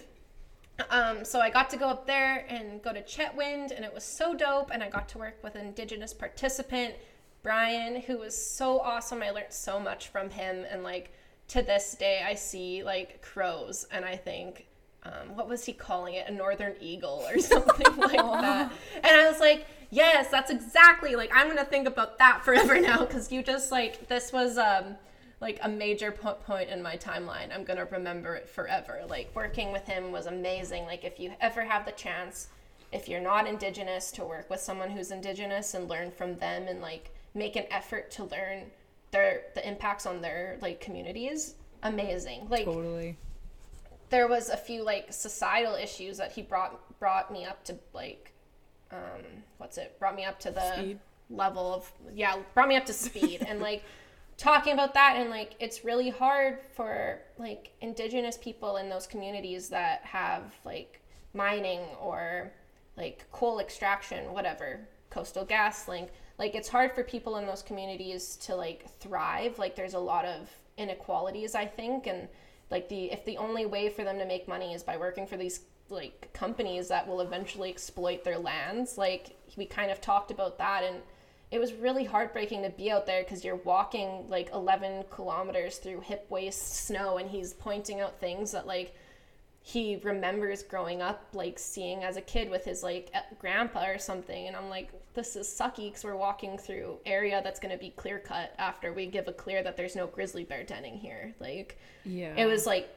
um, so I got to go up there and go to Chetwynd, and it was so dope. And I got to work with an Indigenous participant, Brian, who was so awesome. I learned so much from him, and like to this day, I see like crows, and I think. Um, what was he calling it? A northern eagle or something like that. And I was like, yes, that's exactly like I'm gonna think about that forever now because you just like this was um like a major po- point in my timeline. I'm gonna remember it forever. Like working with him was amazing. Like if you ever have the chance, if you're not indigenous, to work with someone who's indigenous and learn from them and like make an effort to learn their the impacts on their like communities, amazing. Like totally. there was a few like societal issues that he brought brought me up to like um what's it brought me up to the Speed. level of yeah brought me up to speed and like talking about that and like it's really hard for like indigenous people in those communities that have like mining or like coal extraction whatever coastal gas link like it's hard for people in those communities to like thrive. Like there's a lot of inequalities i think and like the if the only way for them to make money is by working for these like companies that will eventually exploit their lands like we kind of talked about that and it was really heartbreaking to be out there because you're walking like 11 kilometers through hip waist snow and he's pointing out things that like he remembers growing up like seeing as a kid with his like grandpa or something and i'm like this is sucky because we're walking through area that's going to be clear cut after we give a clear that there's no grizzly bear denning here like Yeah. it was like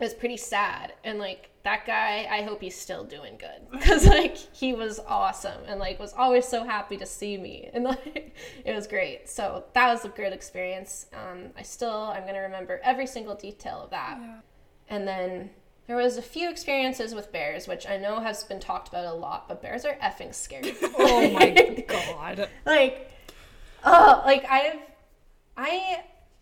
it was pretty sad. And like that guy, I hope he's still doing good because like he was awesome and like was always so happy to see me and like it was great. So that was a great experience. Um, I still I'm gonna remember every single detail of that. Yeah. And then there was a few experiences with bears, which I know has been talked about a lot, but bears are effing scary. Oh my god. like oh like i've i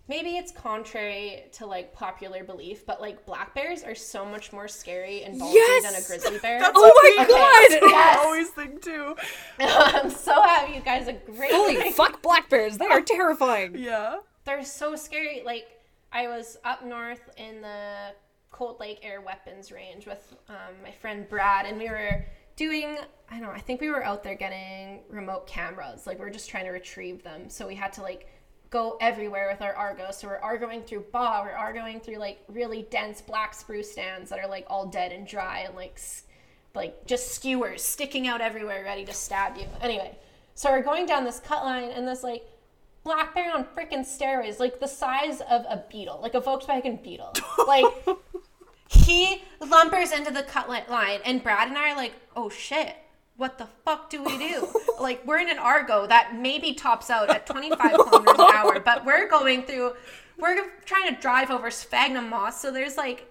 maybe it's contrary to like popular belief but like black bears are so much more scary and ballsy Yes! than a grizzly bear That's Oh my Okay, god! I yes. always think too. i'm so happy you guys agree Holy fuck black bears, they are terrifying. Yeah. they're so scary like i was up north in the cold lake air weapons range with um, my friend brad and we were doing i don't know i think we were out there getting remote cameras like we are just trying to retrieve them. So we had to like go everywhere with our argo. So we're argoing through ba we're argoing through like really dense black spruce stands that are like all dead and dry and like like just skewers sticking out everywhere ready to stab you. Anyway so we're going down this cut line and this like black bear on freaking steroids, like the size of a beetle, like a Volkswagen Beetle. Like he lumbers into the cut li- line, and Brad and I are like, "Oh shit." What the fuck do we do? like we're in an Argo that maybe tops out at 25 kilometers an hour, but we're going through, we're trying to drive over sphagnum moss, so there's like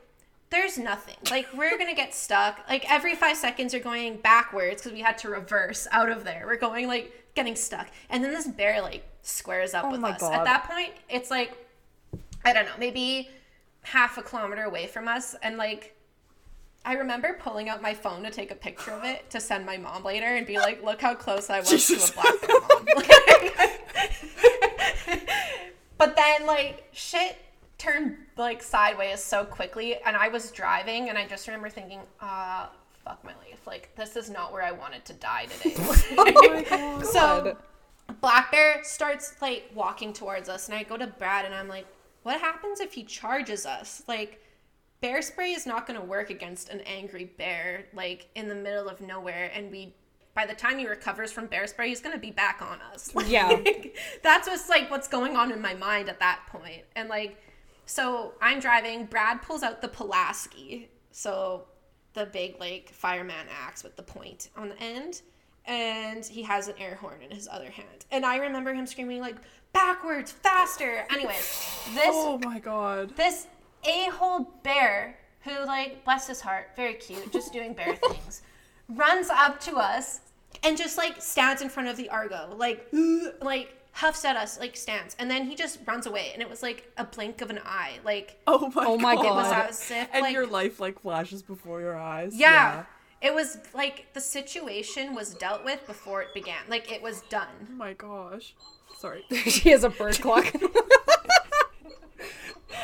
there's nothing. Like we're gonna get stuck. Like every five seconds, you're going backwards because we had to reverse out of there. We're going like getting stuck, and then this bear like squares up Oh with us. God. At that point, it's like I don't know, maybe half a kilometer away from us, and like. I remember pulling out my phone to take a picture of it to send my mom later and be like, "Look how close I was Jesus. to a black bear, mom." But then like shit turned like sideways so quickly and I was driving and I just remember thinking, uh fuck my life. Like this is not where I wanted to die today. Oh so Black Bear starts like walking towards us and I go to Brad and I'm like, what happens if he charges us? Like bear spray is not going to work against an angry bear like in the middle of nowhere and we by the time he recovers from bear spray he's going to be back on us Yeah. That's what's like what's going on in my mind at that point. point and like so i'm driving brad pulls out the pulaski so the big like fireman axe with the point on the end and he has an air horn in his other hand and i remember him screaming like backwards faster anyways this Oh my god. this a-hole bear who like bless his heart very cute just doing bear things runs up to us and just like stands in front of the argo like like huffs at us like stands and then he just runs away and it was like a blink of an eye like Oh my Oh my god. it was God. as if And like your life like flashes before your eyes. yeah, it was like the situation was dealt with before it began like it was Oh done my gosh. Sorry. she has a bird clock.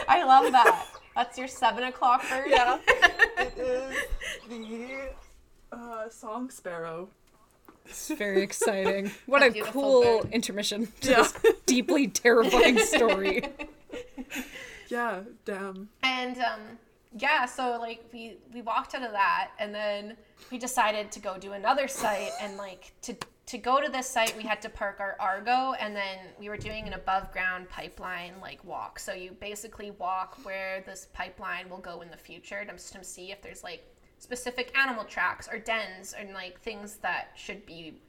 i love that that's your seven o'clock bird Yeah. it is the uh, song sparrow. It's very exciting. What A a, cool bird. intermission to Yeah. this deeply terrifying story. Yeah, damn. And um, yeah, so like we we walked out of that, and then we decided to go do another site, and like to to go to this site, we had to park our Argo, and then we were doing an above ground pipeline like walk. So you basically walk where this pipeline will go in the future to, to see if there's like specific animal tracks or dens and like things that should be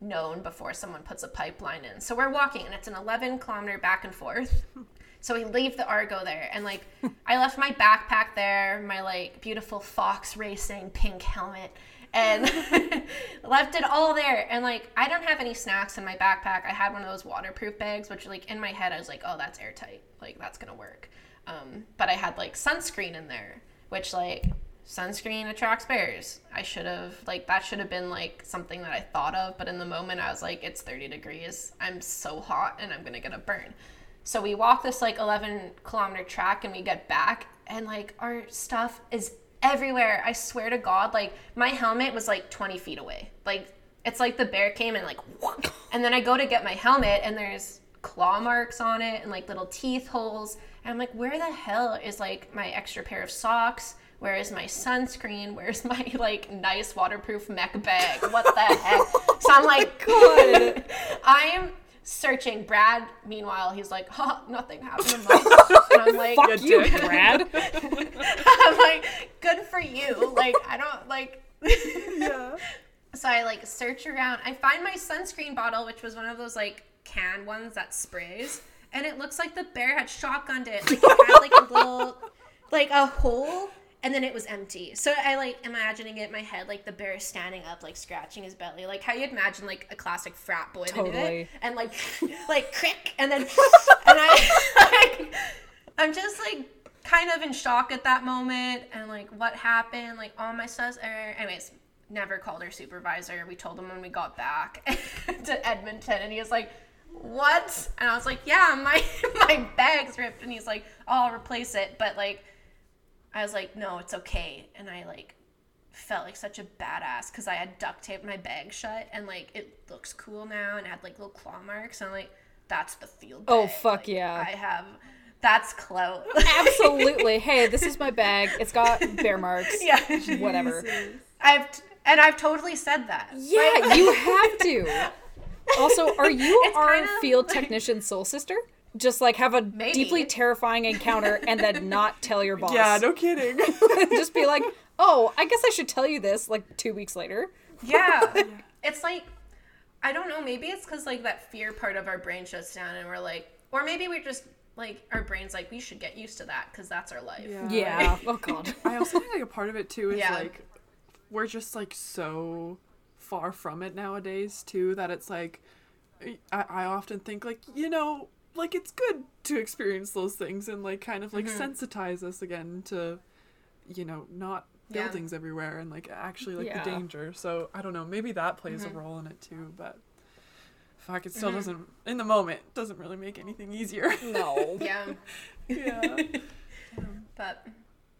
known before someone puts a pipeline in. So we're walking and it's an 11 kilometer back and forth. So we leave the Argo there and like I left my backpack there, my like beautiful Fox Racing pink helmet and left it all there and like I don't have any snacks in my backpack. I had one of those waterproof bags which like in my head I was like, "Oh, that's airtight. Like that's to work." Um, but I had like sunscreen in there, which like sunscreen attracts bears. I should have like that should have been like something that I thought of, but in the moment I was like, it's 30 degrees. I'm so hot and I'm gonna get a burn. So we walk this like 11 kilometer track and we get back and like our stuff is everywhere. I swear to God, like my helmet was like 20 feet away. Like it's like the bear came and like, and then I go to get my helmet and there's claw marks on it and like little teeth holes. And I'm like, where the hell is like my extra pair of socks? Where is my sunscreen? Where's my like nice waterproof MEC bag? What the heck? So I'm like, oh God. I am searching. Brad, meanwhile, he's like, huh, nothing happened in my And I'm like, Fuck you, dick. Brad. I'm like, good for you. Like, I don't like. Yeah. So I like search around. I find my sunscreen bottle, which was one of those like can ones that sprays, and it looks like the bear had shotgunned it. Like it had like a little, like a hole, and then it was empty. So I like imagining it in my head, like the bear standing up, like scratching his belly, like how you would imagine like a classic frat boy to Totally. it, and like like crick, and then and I like I'm just like kind of in shock at that moment and like what happened like all my sus er, anyways never called our supervisor. We told him when we got back to edmonton and he was like what? And i was like yeah my my bag's ripped. And he's like oh, i'll replace it. But like i was like no it's okay and i like felt like such a badass because i had duct taped my bag shut and like it looks cool now and had like little claw marks and i'm like that's the field Oh, fuck Like, yeah. i have that's clout Absolutely. Hey, this is my bag. It's got bear marks. yeah Whatever. i've and i've totally said that Yeah, you have to. Also, are you It's our field like- technician soul sister? Just like have a Maybe. deeply terrifying encounter and then not tell your boss. Yeah, no kidding. Just be like, oh, I guess I should tell you this like two weeks later. Yeah. it's like I don't know, maybe it's cuz like that fear part of our brain shuts down and we're like or maybe we're just like our brain's like we should get used to that cuz that's our life. Yeah. Yeah. Oh god. I also think like a part of it too is Yeah. like we're just like so far from it nowadays too that it's like I, I often think like you know like it's good to experience those things and like kind of like mm-hmm. sensitize us again to you know not Yeah. buildings everywhere and like actually like Yeah. the danger so i don't know maybe that plays a mm-hmm. role in it too but fuck it still mm-hmm. doesn't in the moment doesn't really make anything easier No. Yeah. yeah um, But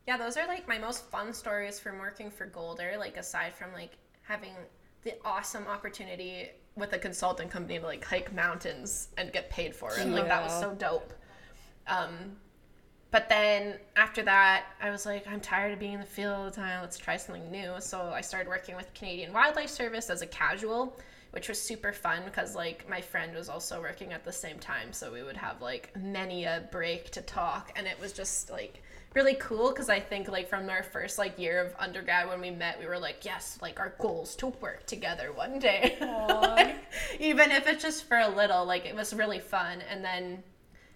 yeah, those are like my most fun stories from working for Golder, like aside from like having the awesome opportunity with a consulting company to like hike mountains and get paid for it. Like that was so dope. Um but then after that, I was like, I'm tired of being in the field all the time. Let's try something new. So I started working with Canadian Wildlife Service as a casual, which was super fun because like my friend was also working at the same time. So we would have like many a break to talk, and it was just like really cool because I think like from our first like year of undergrad when we met, we were like, yes, like our goals to work together one day, Like, even if it's just for a little. Like it was really fun, and then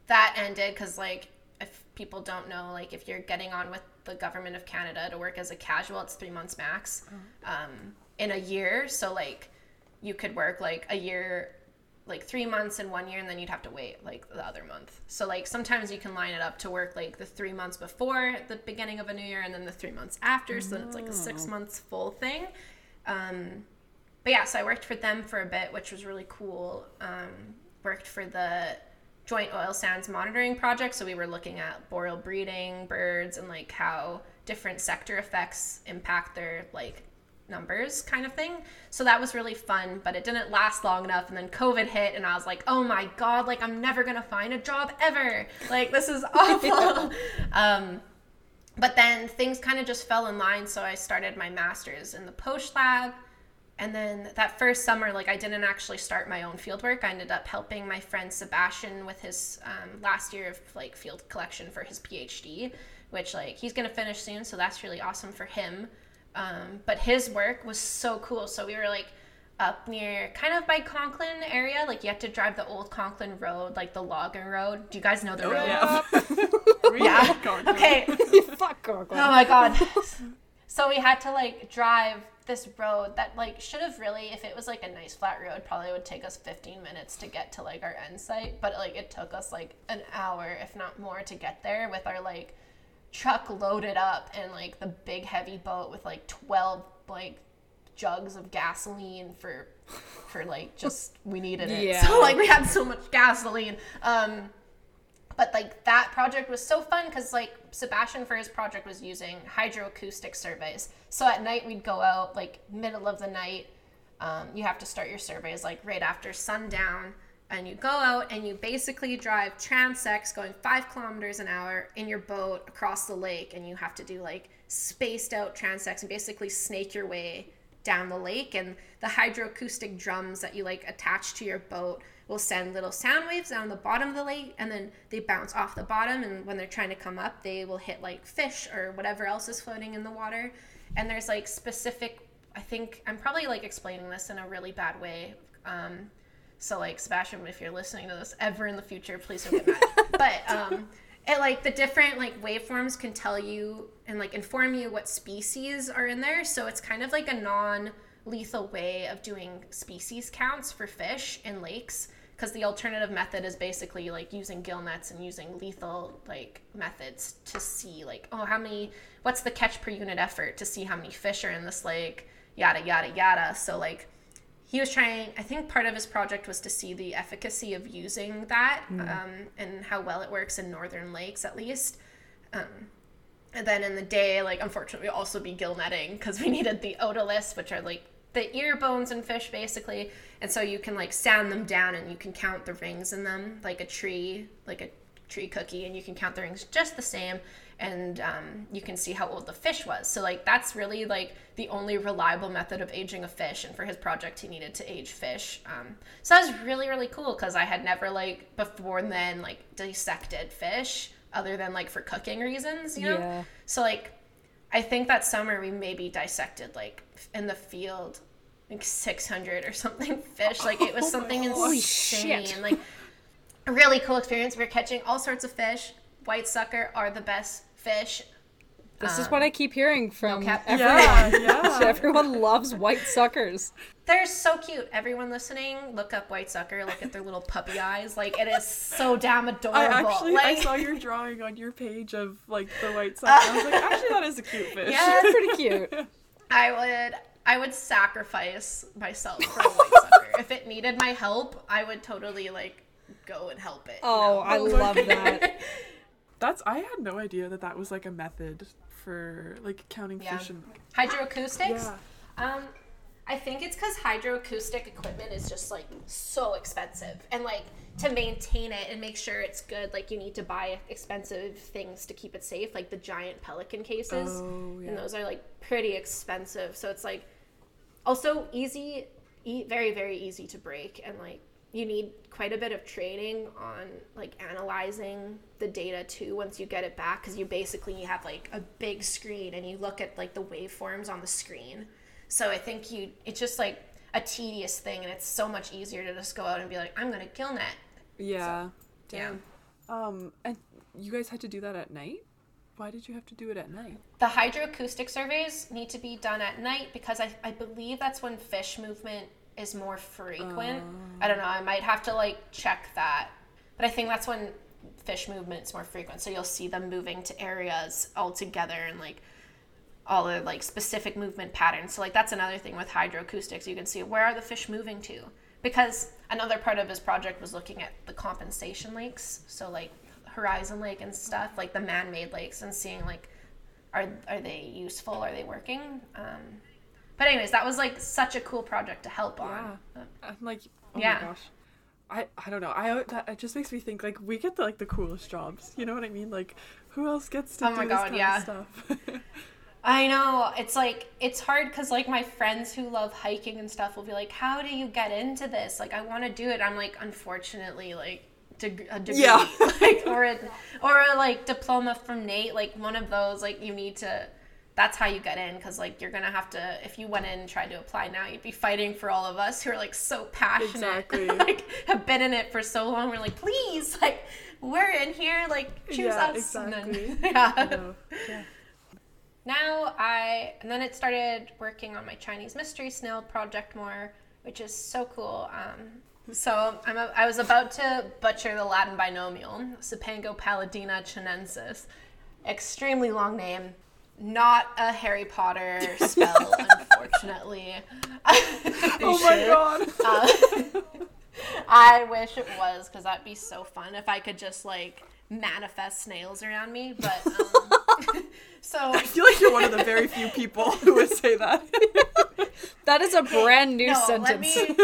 that ended because like if people don't know like if you're getting on with the government of canada to work as a casual it's three months max um, in a year. So like you could work like a year like three months in one year and then you'd have to wait like the other month. So like sometimes you can line it up to work like the three months before the beginning of a new year and then the three months after so it's like a six months full thing. Um, but yeah, so I worked for them for a bit, which was really cool. Um, worked for the Joint Oil Sands Monitoring Project, so we were looking at boreal breeding birds and like how different sector effects impact their like numbers kind of thing. So that was really fun, but it didn't last long enough and then COVID hit and I was like, "Oh my god, like I'm never going to find a job ever. Like this is awful." um but then things kind of just fell in line, so I started my masters in the Poesch Lab. And then that first summer, like I didn't actually start my own field work. I ended up helping my friend Sebastian with his um, last year of like field collection for his PhD, which like he's gonna finish soon, so that's really awesome for him. Um, but his work was so cool. So we were like up near kind of by Conklin area. Like you had to drive the old Conklin Road, like the logging road. Do you guys know the road? yeah Yeah. Okay. Fuck Conklin. Oh my god. so we had to like drive this road that like should have really if it was like a nice flat road probably would take us 15 minutes to get to like our end site but like it took us like an hour if not more to get there with our like truck loaded up and like the big heavy boat with like 12 like jugs of gasoline for for like just we needed it. Yeah. so like we had so much gasoline. Um but like that project was so fun because like sebastian for his project was using hydroacoustic surveys. So at night we'd go out like middle of the night um, you have to start your surveys like right after sundown and you go out and you basically drive transects going five kilometers an hour in your boat across the lake and you have to do like spaced out transects and basically snake your way down the lake. And the hydroacoustic drums that you like attach to your boat will send little sound waves down the bottom of the lake and then they bounce off the bottom and when they're trying to come up they will hit like fish or whatever else is floating in the water. And there's like specific i think i'm probably like explaining this in a really bad way um, so like sebastian if you're listening to this ever in the future please don't get mad. But um, it like the different like waveforms can tell you and like inform you what species are in there. So it's kind of like a non lethal way of doing species counts for fish in lakes because the alternative method is basically like using gill nets and using lethal like methods to see like oh how many what's the catch per unit effort to see how many fish are in this lake yada yada yada. So like he was trying i think part of his project was to see the efficacy of using that um, and how well it works in northern lakes at least. Um, and then in the day like unfortunately also be gill netting because we needed the otoliths which are like the ear bones in fish basically. And so you can like sand them down and you can count the rings in them like a tree like a tree cookie and you can count the rings just the same and um, you can see how old the fish was so like that's really like the only reliable method of aging a fish and for his project he needed to age fish um, so that was really really cool because i had never like before then like dissected fish other than like for cooking reasons you know Yeah. so like I think that summer we maybe dissected like in the field like 600 or something fish. Like it was something Holy insane. shit. Like a really cool experience. We are catching all sorts of fish. White sucker are the best fish. This is um, what I keep hearing from cap. everyone. Yeah, yeah. Everyone loves white suckers. They're so cute. Everyone listening, look up white sucker. Look at their little puppy eyes. Like it is so damn adorable. I actually I saw your drawing on your page of like the white sucker. I was like, actually, that is a cute fish. Yeah. That's pretty cute. I would I would sacrifice myself for a white sucker. if it needed my help, I would totally like go and help it. you Oh, know? I love that. That's I had no idea that that was like a method for like counting Yeah. fish and Hydroacoustics? yeah. Um I think it's because hydroacoustic equipment is just like so expensive. And like to maintain it and make sure it's good, like you need to buy expensive things to keep it safe, like the giant pelican cases. Oh, yeah. And those are like pretty expensive. So it's like also easy, e- very, very easy to break. And like you need quite a bit of training on like analyzing the data too once you get it back because you basically you have like a big screen and you look at like the waveforms on the screen so i think you it's just like a tedious thing and it's so much easier to just go out and be like i'm gonna gill net Yeah. yeah Um, and you guys had to do that at night. Why did you have to do it at night? the hydroacoustic surveys need to be done at night because i, I believe that's when fish movement is more frequent. I don't know i might have to like check that. But i think that's when fish movement's more frequent. So you'll see them moving to areas all together and like all the like specific movement patterns. So like that's another thing with hydroacoustics. You can see where are the fish moving to? Because another part of his project was looking at the compensation lakes. So like horizon lake and stuff like the man-made lakes and seeing like are are they useful? Are they working? Um but anyways that was like such a cool project to help on I'm like, oh Yeah. my gosh. I, I don't know. I that it just makes me think like we get the like the coolest jobs. You know what I mean? Like who else gets to Oh do my this kind yeah. of stuff? I know. It's like it's hard because like my friends who love hiking and stuff will be like, "How do you get into this? Like, I want to do it." I'm like, unfortunately, like deg- a degree, Yeah. like or a, or a like diploma from NAIT, like one of those. Like you need to. That's how you get in because like you're gonna have to. If you went in and tried to apply now, you'd be fighting for all of us who are like so passionate, Exactly. like have been in it for so long. We're like, please, like we're in here, like choose Yeah, us. And then- exactly. yeah I know. now I and then it started working on my Chinese mystery snail project more, which is so cool. Um, so I'm a, I was about to butcher the Latin binomial, Cipangopaludina chinensis, extremely long name, not a Harry Potter spell, unfortunately. Oh my god. Uh, I wish it was because that'd be so fun if I could just like manifest snails around me. But um, so I feel like you're one of the very few people who would say that. That is a brand new no, let sentence. me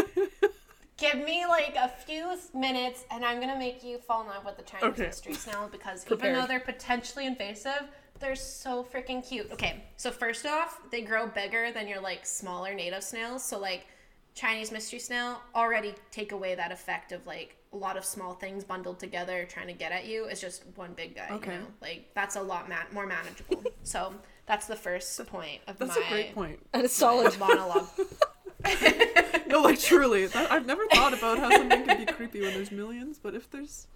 give me like a few minutes, and I'm gonna make you fall in love with the Chinese Okay. mystery snail because even though they're potentially invasive, They're so freaking cute. Okay, so first off, they grow bigger than your like smaller native snails. So like Chinese mystery snail already take away that effect of like a lot of small things bundled together trying to get at you. It's just one big guy. Okay. You know? Like that's a lot ma- more manageable. so that's the first point of That's my a great point. And a solid. monologue. No, like truly, that, I've never thought about how something can be creepy when there's millions, but if there's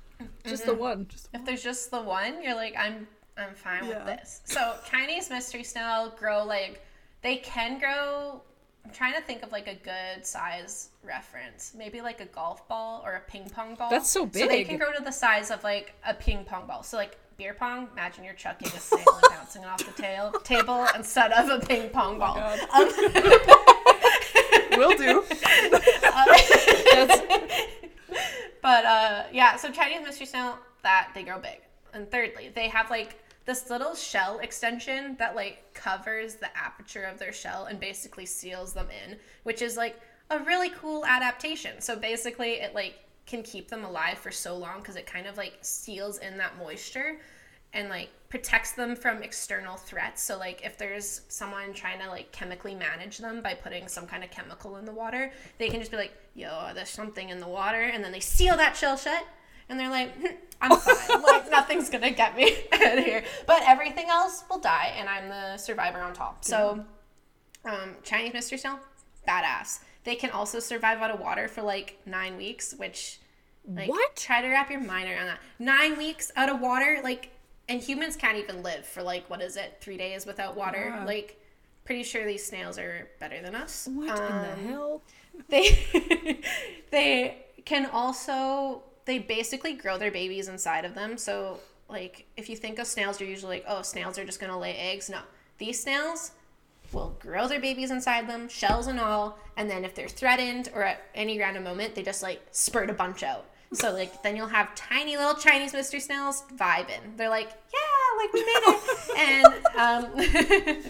Just the mm-hmm. one. just if there's just the one, you're like, I'm I'm fine Yeah. with this. So Chinese mystery snail grow like they can grow. I'm trying to think of like a good size reference, maybe like a golf ball or a ping pong ball. That's so big. So they can grow to the size of like a ping pong ball. So like beer pong, imagine you're chucking a snail and bouncing it off the tail table instead of a ping pong ball. Um, will do. That's, But uh, yeah, so Chinese mystery snail that they grow big. And thirdly, they have like this little shell extension that like covers the aperture of their shell and basically seals them in, which is like a really cool adaptation. So basically, it like can keep them alive for so long because it kind of like seals in that moisture and like protects them from external threats. So like if there's someone trying to like chemically manage them by putting some kind of chemical in the water, they can just be like, "Yo, there's something in the water," and then they seal that shell shut. And they're like, "Hmm, I'm fine. like nothing's gonna get me out of here. But everything else will die, and I'm the survivor on top. So, um, Chinese mystery snail, badass. They can also survive out of water for like nine weeks, which like What? try to wrap your mind around that. Nine weeks out of water, like and humans can't even live for like what is it, three days without water. Yeah. Like pretty sure these snails are better than us. what in Um, the hell? they they can also they basically grow their babies inside of them. So like if you think of snails you're usually like oh snails are just going to lay eggs. No. These snails will grow their babies inside them shells and all and then if they're threatened or at any random moment they just like spurt a bunch out. So like then you'll have tiny little chinese mystery snails vibing. They're like yeah like we made it! And um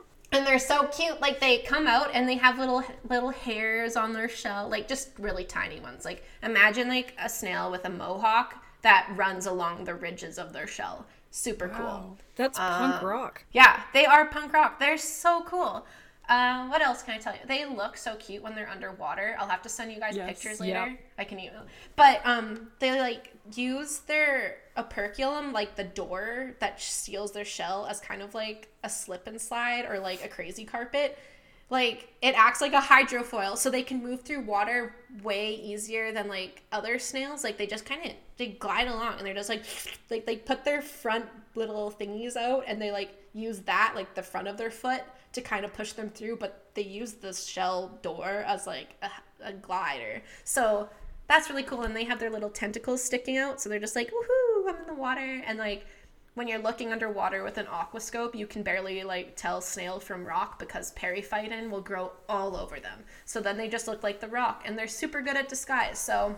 and they're so cute like they come out and they have little little hairs on their shell like just really tiny ones. Like imagine like a snail with a mohawk that runs along the ridges of their shell. Super cool. Wow. That's punk uh, rock. yeah they are punk rock. They're so cool uh, what else can I tell you? They look so cute when they're underwater. I'll have to send you guys Yes. pictures later. Yep. I can email. But um, they like use their operculum, like the door that seals their shell, as kind of like a slip and slide or like a crazy carpet. Like it acts like a hydrofoil, so they can move through water way easier than like other snails. Like they just kind of they glide along, and they're just like like they put their front little thingies out, and they like use that like the front of their foot to kind of push them through, but they use the shell door as like a, a glider. So that's really cool. And they have their little tentacles sticking out. So they're just like, woohoo, I'm in the water. And like when you're looking underwater with an aquascope, you can barely like tell snail from rock because periphyton will grow all over them. So then they just look like the rock and they're super good at disguise. So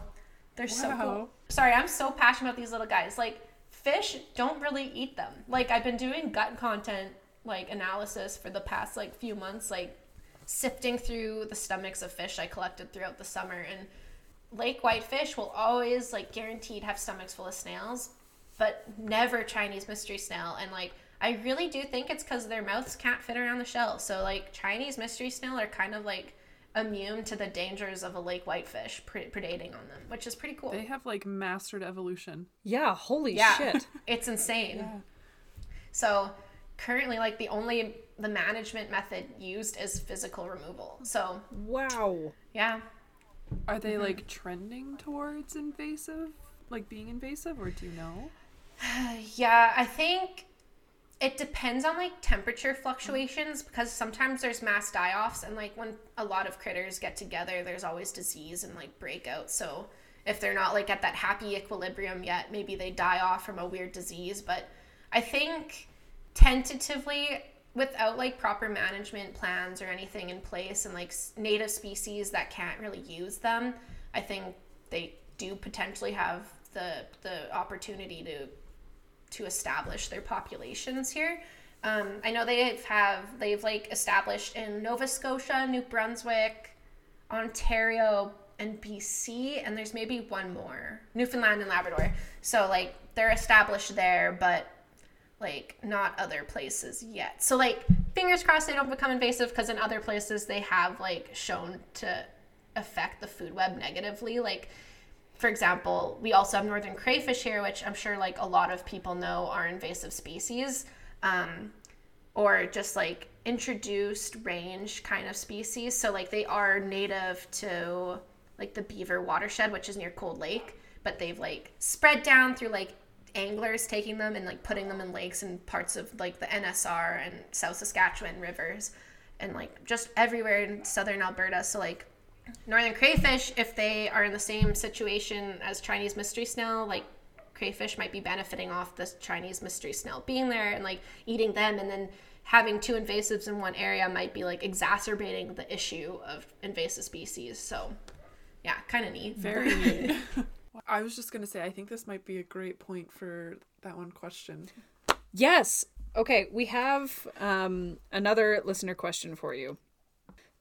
they're so cool. Sorry, I'm so passionate about these little guys. Like fish don't really eat them. Like I've been doing gut content like analysis for the past like few months like sifting through the stomachs of fish I collected throughout the summer and lake whitefish will always like guaranteed have stomachs full of snails, but never Chinese mystery snail and like I really do think it's cuz their mouths can't fit around the shell. So like Chinese mystery snail are kind of like immune to the dangers of a lake whitefish pre- predating on them, which is pretty cool. They have like mastered evolution. Yeah, holy Yeah. shit. It's insane. Yeah. So currently like the only the management method used is physical removal. So Wow. yeah. Are they Mm-hmm. like trending towards invasive, like being invasive, or do you know? Yeah, I think it depends on like temperature fluctuations because sometimes there's mass die offs and like when a lot of critters get together there's always disease and like breakouts. So if they're not like at that happy equilibrium yet, maybe they die off from a weird disease. But I think tentatively without like proper management plans or anything in place and like native species that can't really use them, I think they do potentially have the the opportunity to to establish their populations here. Um, I know they have they've like established in Nova Scotia, New Brunswick, Ontario, and BC, and there's maybe one more, Newfoundland and Labrador. So like they're established there, but like not other places yet. So like fingers crossed they don't become invasive because in other places they have like shown to affect the food web negatively. Like for example, we also have northern crayfish here, which I'm sure like a lot of people know are invasive species. Um, or just like introduced range kind of species. So like they are native to like the Beaver watershed, which is near Cold Lake, but they've like spread down through like anglers taking them and like putting them in lakes and parts of like the NSR and South Saskatchewan rivers and like just everywhere in southern Alberta. So like northern crayfish, if they are in the same situation as Chinese mystery snail, like crayfish might be benefiting off this Chinese mystery snail being there and like eating them and then having two invasives in one area might be like exacerbating the issue of invasive species. So yeah, kind of neat. Very neat. I was just gonna say, I think this might be a great point for that one question. Yes. Okay, we have um, another listener question for you.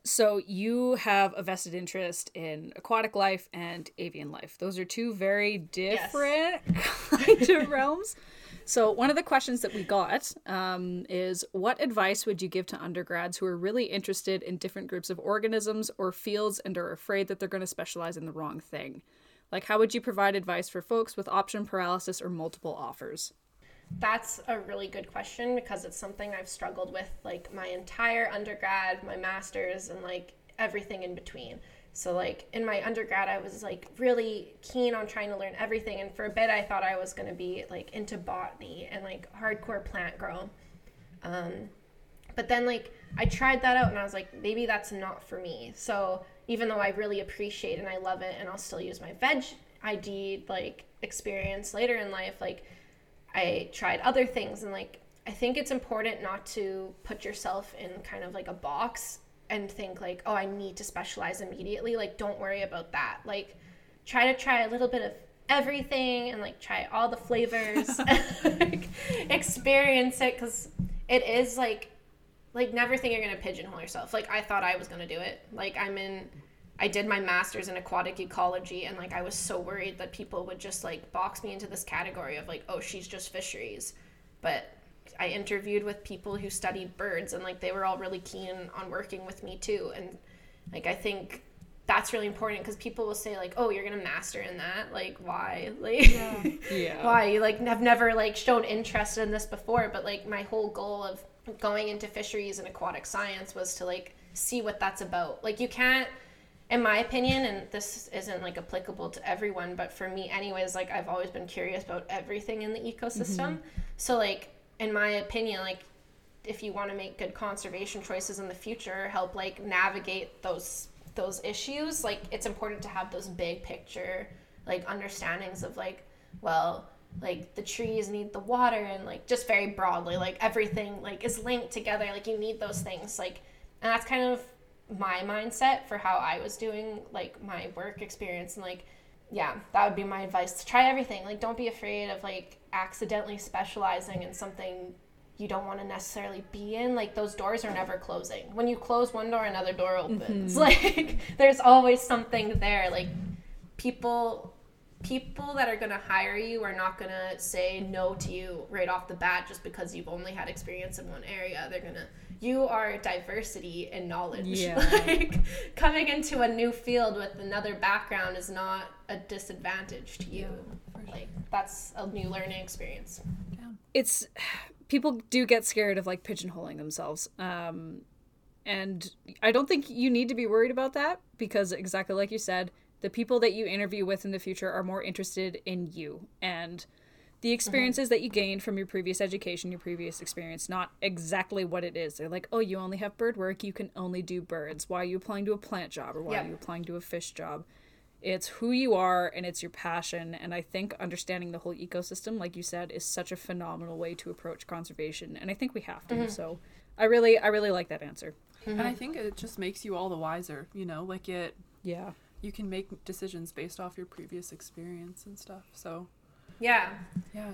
So you have a vested interest in aquatic life and avian life. Those are two very different yes. kind of realms. So one of the questions that we got um, is, what advice would you give to undergrads who are really interested in different groups of organisms or fields and are afraid that they're going to specialize in the wrong thing? Like, how would you provide advice for folks with option paralysis or multiple offers? That's a really good question because it's something I've struggled with like my entire undergrad, my master's, and like everything in between. So like in my undergrad, I was like really keen on trying to learn everything, and for a bit, I thought I was gonna be like into botany and like hardcore plant grow. Um, but then like I tried that out, and I was like, maybe that's not for me. So even though I really appreciate and I love it, and I'll still use my veg ID like experience later in life, like I tried other things and like I think it's important not to put yourself in kind of like a box and think like, oh, I need to specialize immediately. Like don't worry about that. Like try to try a little bit of everything and like try all the flavors like, experience it cuz it is like like never think you're going to pigeonhole yourself. Like I thought I was going to do it. Like I'm in I did my master's in aquatic ecology and like I was so worried that people would just like box me into this category of like oh she's just fisheries but I interviewed with people who studied birds and like they were all really keen on working with me too and like I think that's really important because people will say like oh you're gonna master in that like why like yeah. yeah. why you like have never like shown interest in this before but like my whole goal of going into fisheries and aquatic science was to like see what that's about like you can't in my opinion, and this isn't like applicable to everyone, but for me, anyways, like I've always been curious about everything in the ecosystem. Mm-hmm. So, like, in my opinion, like if you want to make good conservation choices in the future, help like navigate those those issues, like it's important to have those big picture like understandings of like, well, like the trees need the water and like just very broadly, like everything like is linked together. Like you need those things. Like and that's kind of my mindset for how I was doing like my work experience and like yeah, that would be my advice to try everything. Like don't be afraid of like accidentally specializing in something you don't want to necessarily be in. Like those doors are never closing. When you close one door, another door opens. Mm-hmm. Like there's always something there. Like people people that are going to hire you are not going to say no to you right off the bat just because you've only had experience in one area. They're going to you are diversity and knowledge. Yeah. like coming into a new field with another background is not a disadvantage to you. Yeah, like that's a new learning experience. Yeah. It's people do get scared of like pigeonholing themselves. Um and I don't think you need to be worried about that because exactly like you said, the people that you interview with in the future are more interested in you and the experiences mm-hmm. that you gained from your previous education, your previous experience, not exactly what it is. They're like, oh, you only have bird work, you can only do birds. Why are you applying to a plant job or why yeah. are you applying to a fish job? It's who you are and it's your passion. And I think understanding the whole ecosystem, like you said, is such a phenomenal way to approach conservation. And I think we have to. Mm-hmm. So I really, I really like that answer. Mm-hmm. And I think it just makes you all the wiser, you know, like it. Yeah. You can make decisions based off your previous experience and stuff. So yeah. Yeah.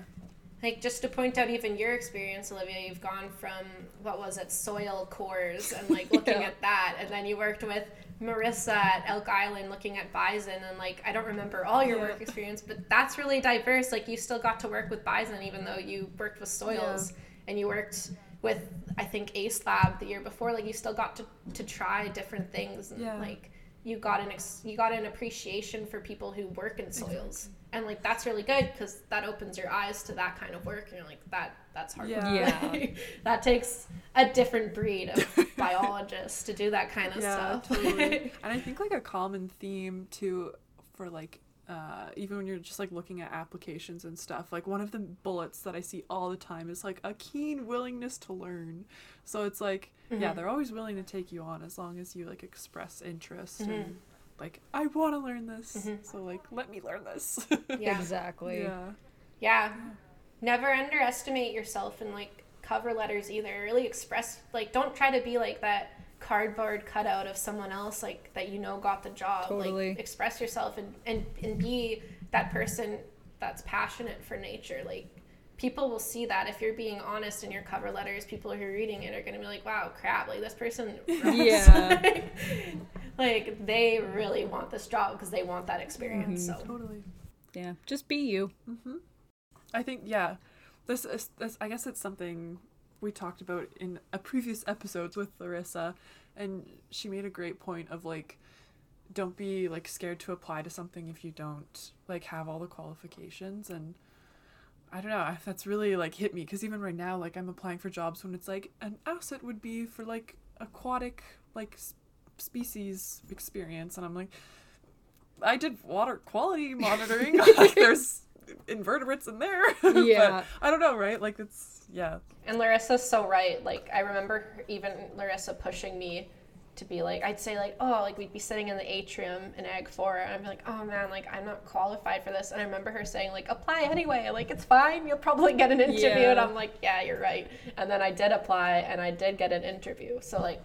like just to point out even your experience olivia you've gone from what was it soil cores and like looking Yeah. at that and then you worked with marissa at elk island looking at bison and like i don't remember all your Yeah. work experience but that's really diverse. Like you still got to work with bison even though you worked with soils and you worked with i think ace lab the year before. Like you still got to, to try different things and Yeah. like you got an ex- you got an appreciation for people who work in soils and like that's really good because that opens your eyes to that kind of work and you're like that that's hard Yeah. Yeah. that takes a different breed of biologists to do that kind of yeah, stuff totally. and I think like a common theme too for like uh, even when you're just like looking at applications and stuff, like one of the bullets that I see all the time is like a keen willingness to learn. So it's like, yeah, they're always willing to take you on as long as you like express interest and like I want to learn this. Mm-hmm. So like, let me learn this. yeah Exactly. yeah. Yeah. Never underestimate yourself in like cover letters either. Really express like don't try to be like that cardboard cutout of someone else like that you know got the job. Totally. Like express yourself and, and, and be that person that's passionate for nature. Like people will see that if you're being honest in your cover letters, people who are reading it are gonna be like, Wow, crap, like this person. Yeah. like they really want this job because they want that experience. Mm-hmm. So Totally. Yeah. Just be you. Mm-hmm. I think yeah, this is this. I guess it's something we talked about in a previous episodes with Larissa, and she made a great point of like, don't be like scared to apply to something if you don't like have all the qualifications and. I don't know. That's really like hit me because even right now, like I'm applying for jobs when it's like an asset would be for like aquatic like s- species experience, and I'm like, I did water quality monitoring. like there's invertebrates in there. Yeah. but I don't know, right? Like it's yeah. And Larissa's so right. Like I remember even Larissa pushing me to be like, I'd say like, oh, like we'd be sitting in the atrium in Ag For, and I'd be like, oh man, like I'm not qualified for this. And I remember her saying like, apply anyway. Like it's fine. You'll probably get an interview. And I'm like, yeah, you're right. And then I did apply, and I did get an interview. So like,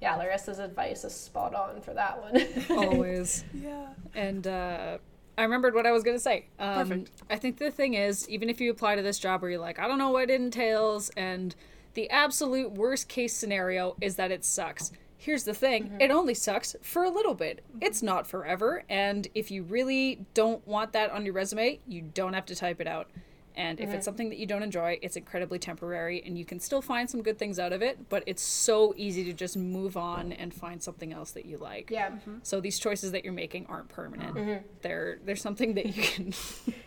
yeah, Larissa's advice is spot on for that one. Always. Yeah. And uh, I remembered what I was going to say. Um, Perfect. I think the thing is, even if you apply to this job where you're like, I don't know what it entails, and the absolute worst case scenario is that it sucks. Here's the thing mm-hmm. it only sucks for a little bit. It's mm-hmm. not forever. And if you really don't want that on your resume, you don't have to type it out. And if it's something that you don't enjoy, it's incredibly temporary and you can still find some good things out of it, but it's so easy to just move on and find something else that you like. yeah. Mm-hmm. So these choices that you're making aren't permanent. They're there's something that you can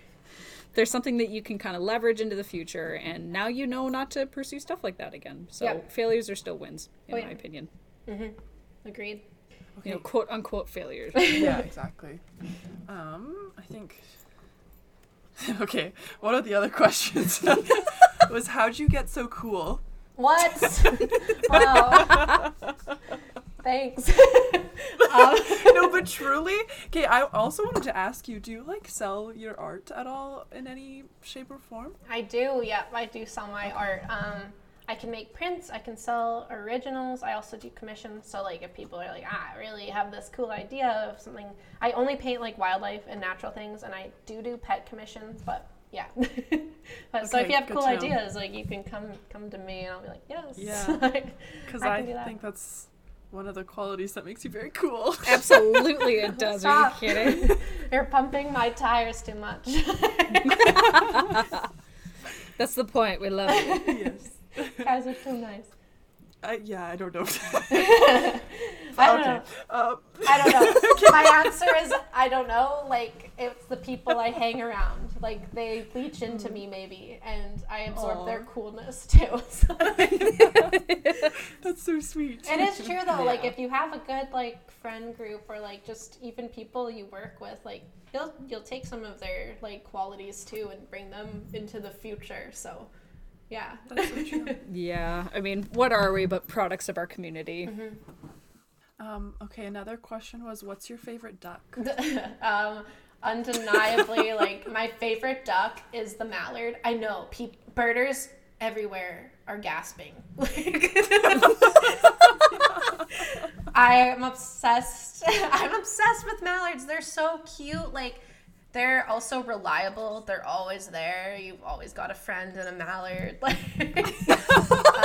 there's something that you can kind of leverage into the future and now you know not to pursue stuff like that again. So Yep. failures are still wins in Oh, my yeah. Opinion. Agreed. You know, quote unquote failures. yeah, exactly. Um, I think. okay, one of the other questions was how'd you get so cool? What? wow. Thanks. um, no, but truly, okay. I also wanted to ask you: Do you like sell your art at all in any shape or form? I do, yeah, I do sell my art. Um, I can make prints, I can sell originals, I also do commissions. So, like, if people are like, ah, I really have this cool idea of something, I only paint like wildlife and natural things, and I do do pet commissions, but yeah. but so if you have cool to ideas, like, you can come come to me, and I'll be like, yes. Yeah. Like, Because I I, that. think that's one of the qualities that makes you very cool. Absolutely it does. Are you kidding? You're pumping my tires too much. That's the point. We love it. yes. Guys are too nice. I, yeah, I don't know. I don't okay. know. Um, I don't know. My answer is I don't know. Like it's the people I hang around. Like they leach into me maybe, and I absorb their coolness too. So- that's so sweet. it is true though. Like if you have a good like friend group or like just even people you work with, like you'll you'll take some of their like qualities too and bring them into the future. So yeah. That's so true. yeah. I mean, what are we but products of our community? Um, okay, another question was what's your favorite duck? um, undeniably, like my favorite duck is the mallard. I know, pe- birders everywhere are gasping. I am obsessed. I'm obsessed with mallards. They're so cute. Like they're also reliable. They're always there. You've always got a friend and a mallard.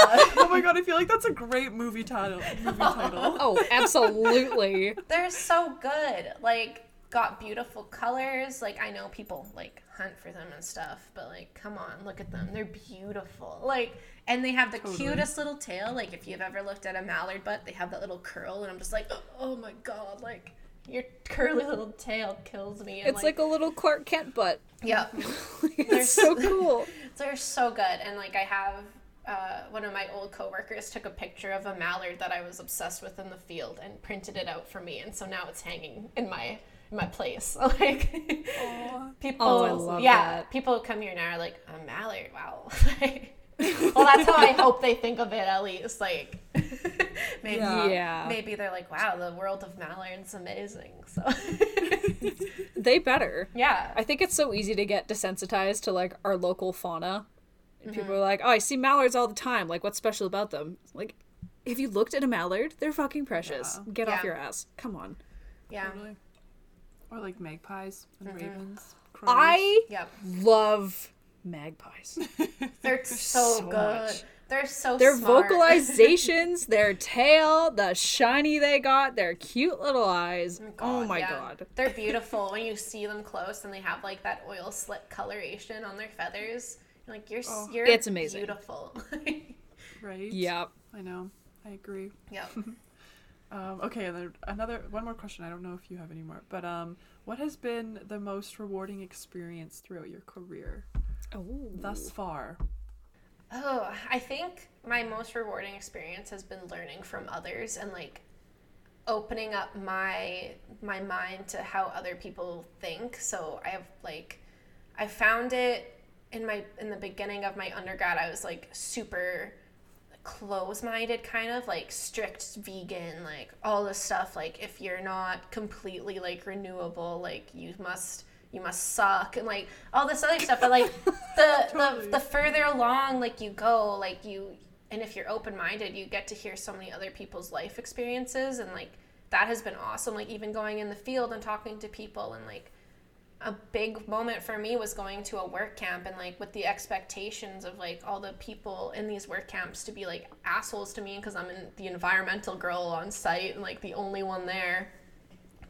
Like, oh my uh, god, I feel like that's a great movie title. Movie title. Oh, absolutely. they're so good. Like, got beautiful colors. Like, I know people like hunt for them and stuff, but like, come on, look at them. They're beautiful. Like, and they have the Totally. cutest little tail. Like, if you've ever looked at a mallard butt, they have that little curl, and I'm just like, oh my god, like. Your curly little tail kills me. It's like a little Clark Kent butt. yeah. it's so cool. They're so good. And like I have uh, one of my old coworkers took a picture of a mallard that I was obsessed with in the field and printed it out for me, and so now it's hanging in my in my place. Like Aw. people, Oh, yeah, that. people come here now are like a mallard. Wow. well, that's how I hope they think of it at least. Like maybe Yeah. Yeah. maybe they're like, wow, the world of mallards amazing. So They better. yeah, I think it's so easy to get desensitized to like our local fauna. And Mm-hmm. people are like, "Oh, I see mallards all the time. Like, what's special about them?" Like, if you looked at a mallard, they're fucking precious. Yeah. Get off your ass. Come on. yeah, Totally. Or like magpies and Mm-hmm. ravens. crows. I yep. love magpies. They're so, so good. much. They're so Their smart. vocalizations, their tail, the shiny they got, their cute little eyes. oh my yeah. god. They're beautiful when you see them close and they have like that oil slick coloration on their feathers. You're like you're s you're It's amazing. beautiful. right? Yep. I know. I agree. yep. Um, okay, another one more question. I don't know if you have any more, but um, what has been the most rewarding experience throughout your career Oh. thus far? Oh, I think my most rewarding experience has been learning from others and like opening up my my mind to how other people think. So I have like I found it in my in the beginning of my undergrad I was like super close-minded kind of like strict vegan like all this stuff like if you're not completely like renewable like you must you must suck and like all this other stuff but like the Totally. the, the further along like you go like you and if you're open-minded you get to hear so many other people's life experiences and like that has been awesome like even going in the field and talking to people and like a big moment for me was going to a work camp and like with the expectations of like all the people in these work camps to be like assholes to me because I'm in the environmental girl on site and like the only one there.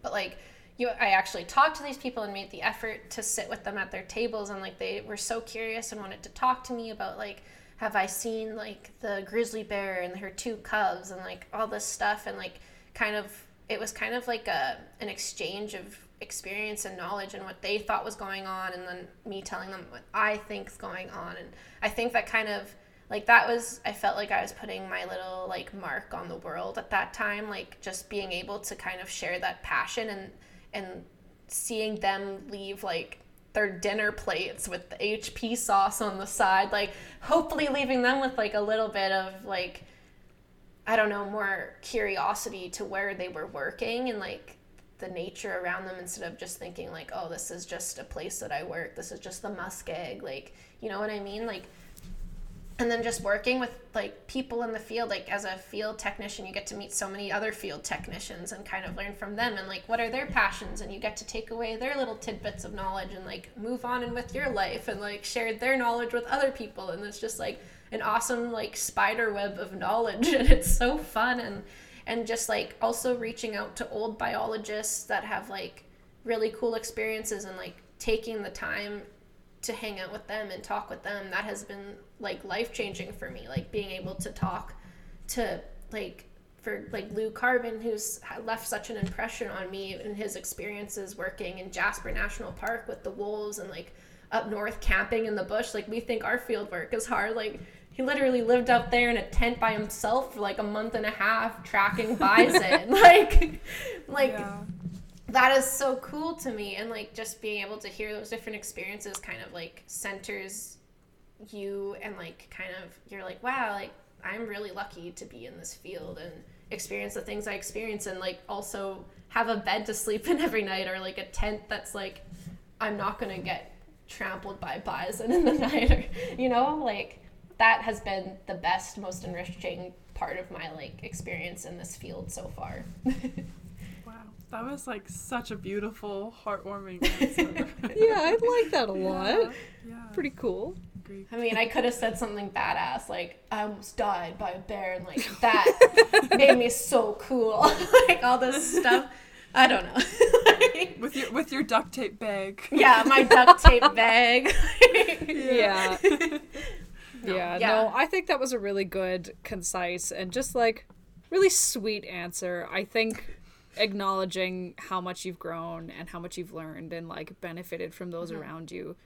But like you I actually talked to these people and made the effort to sit with them at their tables and like they were so curious and wanted to talk to me about like have I seen like the grizzly bear and her two cubs and like all this stuff and like kind of it was kind of like a an exchange of experience and knowledge and what they thought was going on and then me telling them what I think's going on and I think that kind of like that was I felt like I was putting my little like mark on the world at that time like just being able to kind of share that passion and and seeing them leave like their dinner plates with the HP sauce on the side like hopefully leaving them with like a little bit of like I don't know, more curiosity to where they were working and like the nature around them instead of just thinking like, oh, this is just a place that I work. This is just the muskeg. Like, you know what I mean? Like, and then just working with like people in the field like as a field technician you get to meet so many other field technicians and kind of learn from them and like what are their passions? And you get to take away their little tidbits of knowledge and like move on and with your life and like share their knowledge with other people. And it's just like an awesome like spider web of knowledge. And it's so fun and and just like also reaching out to old biologists that have like really cool experiences and like taking the time to hang out with them and talk with them that has been like life changing for me like being able to talk to like for like Lu Carbyn who's left such an impression on me and his experiences working in Jasper National Park with the wolves and like up north camping in the bush like we think our field work is hard like he literally lived out there in a tent by himself for like a month and a half tracking bison like like yeah. That is so cool to me and like just being able to hear those different experiences kind of like centers you and like kind of you're like wow like i'm really lucky to be in this field and experience the things i experience and like also have a bed to sleep in every night or like a tent that's like i'm not gonna get trampled by bison in the night or you know like that has been the best most enriching part of my like experience in this field so far. That was like such a beautiful, heartwarming answer. Yeah, I like that a lot. yeah. Pretty cool. I mean, I could have said something badass like I almost died by a bear, and like that made me so cool. like all this stuff. I don't know. With your with your duct tape bag. yeah, my duct tape bag. Yeah. yeah. Yeah. No, I think that was a really good, concise, and just like really sweet answer. I think acknowledging how much you've grown and how much you've learned and like benefited from those mm-hmm. around you.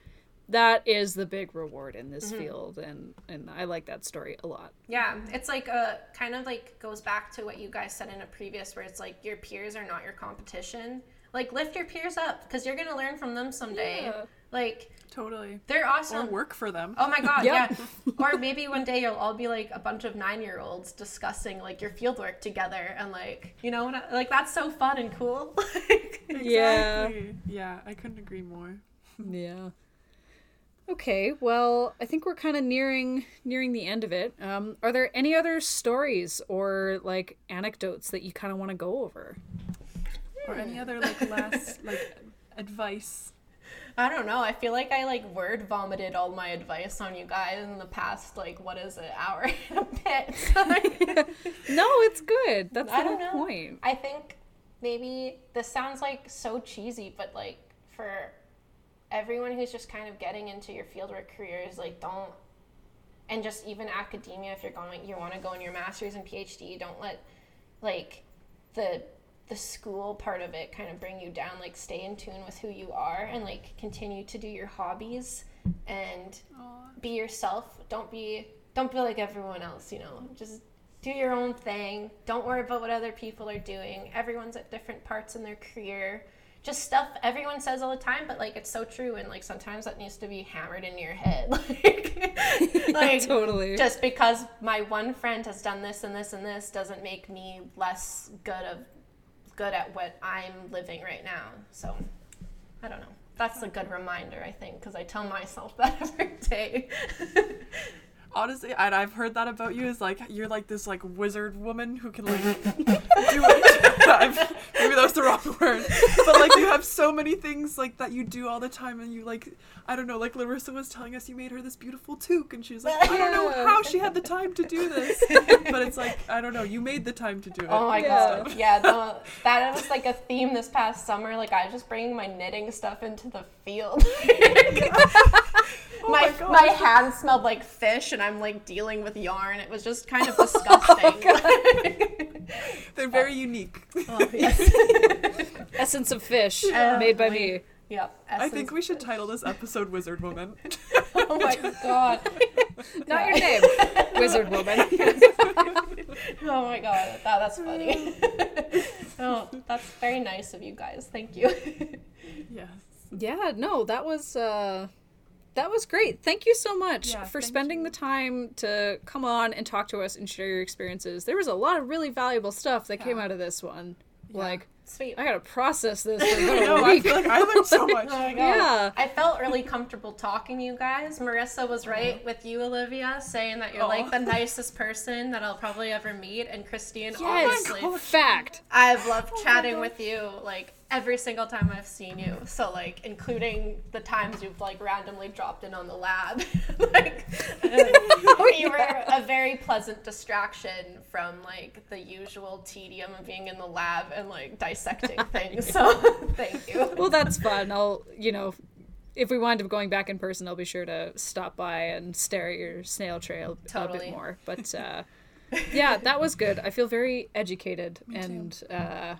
That is the big reward in this mm-hmm. field and and I like that story a lot. Yeah, it's like a kind of like goes back to what you guys said in a previous where it's like your peers are not your competition. Like lift your peers up because you're gonna learn from them someday. Yeah. Like Totally. they're awesome. Or work for them. Oh my god, Yep. yeah. Or maybe one day you'll all be like a bunch of nine year olds discussing like your field work together and like you know I- like that's so fun and cool. Like, Yeah. Yeah, I couldn't agree more. Yeah. Okay, well, I think we're kind of nearing nearing the end of it. Um, are there any other stories or like anecdotes that you kind of want to go over? Or any other like last like advice. I don't know. I feel like I like word vomited all my advice on you guys in the past like what is it hour and a bit. So, like, No, it's good. That's the I whole don't know. point. I think maybe this sounds like so cheesy, but like for everyone who's just kind of getting into your fieldwork careers, like don't and just even academia if you're going you want to go in your masters and PhD, don't let like the the school part of it kind of bring you down like stay in tune with who you are and like continue to do your hobbies and be yourself. Don't be don't be like everyone else you know. Just do your own thing. Don't worry about what other people are doing. Everyone's at different parts in their career. Just stuff everyone says all the time but like it's so true and like sometimes that needs to be hammered in your head. Like like totally. just because my one friend has done this and this and this doesn't make me less good of good at what I'm living right now. So I don't know. That's a good reminder, I think, because I tell myself that every day. Honestly, and I've heard that about you is like you're like this like wizard woman who can like do it. I've- Maybe that was the wrong word, but like you have so many things like that you do all the time, and you like I don't know. Like Larissa was telling us, you made her this beautiful toque, and she was like, I don't know how she had the time to do this, but it's like I don't know. You made the time to do it. Oh my Yeah. god. Yeah, no, that was like a theme this past summer. Like I was just bringing my knitting stuff into the field. Oh my, my my hands smelled like fish and I'm like dealing with yarn. It was just kind of disgusting. They're very unique. oh, yes. Essence of fish Yeah. made by me. Yep. I think we should title this episode "Wizard Woman." Oh my god. Not your name, Wizard Woman. Oh my god. That, that's funny. oh, that's very nice of you guys. Thank you. yes. Yeah, no, that was uh that was great. Thank you so much Yeah, for spending you. the time to come on and talk to us and share your experiences. There was a lot of really valuable stuff that came out of this one. Like, Sweet. I gotta process this for about No, a I week. feel like I learned so much. Oh. Yeah. I felt really comfortable talking to you guys. Marissa was uh-huh. right with you, Olivia, saying that you're like the nicest person that I'll probably ever meet. And Christine, Yes, obviously, fact. I've loved oh chatting with you like every single time I've seen you. So like, including the times you've like randomly dropped in on the lab, like you were a very pleasant distraction from like the usual tedium of being in the lab and like dissecting things. So thank you. Well, that's fun. I'll, you know, if we wind up going back in person, I'll be sure to stop by and stare at your snail trail a bit more. But uh, yeah, that was good. I feel very educated, and uh,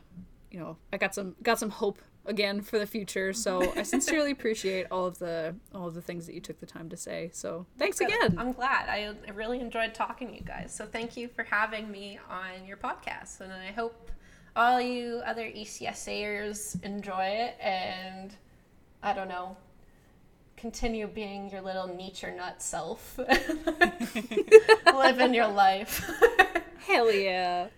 you know, I got some got some hope again for the future. So I sincerely appreciate all of the all of the things that you took the time to say. So thanks again. I'm glad. I, I really enjoyed talking to you guys. So thank you for having me on your podcast. And I hope all you other ECSAers enjoy it and I don't know, continue being your little nature nut self. Living your life. Hell yeah.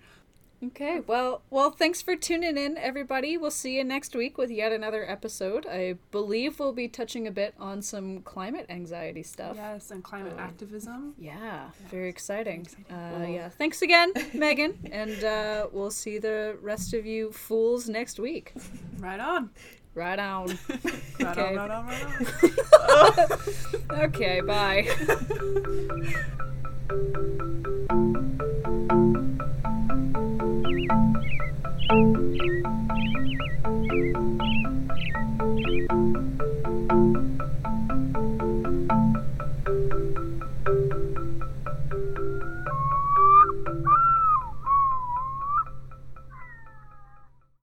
Okay, well, well, thanks for tuning in, everybody. We'll see you next week with yet another episode. I believe we'll be touching a bit on some climate anxiety stuff. Yes, and climate activism. Yeah, very exciting. Uh, yeah, thanks again, Megan, and uh, we'll see the rest of you fools next week. Right on. Right on. Right Okay. on, right on, right on. Okay, bye. Thank you.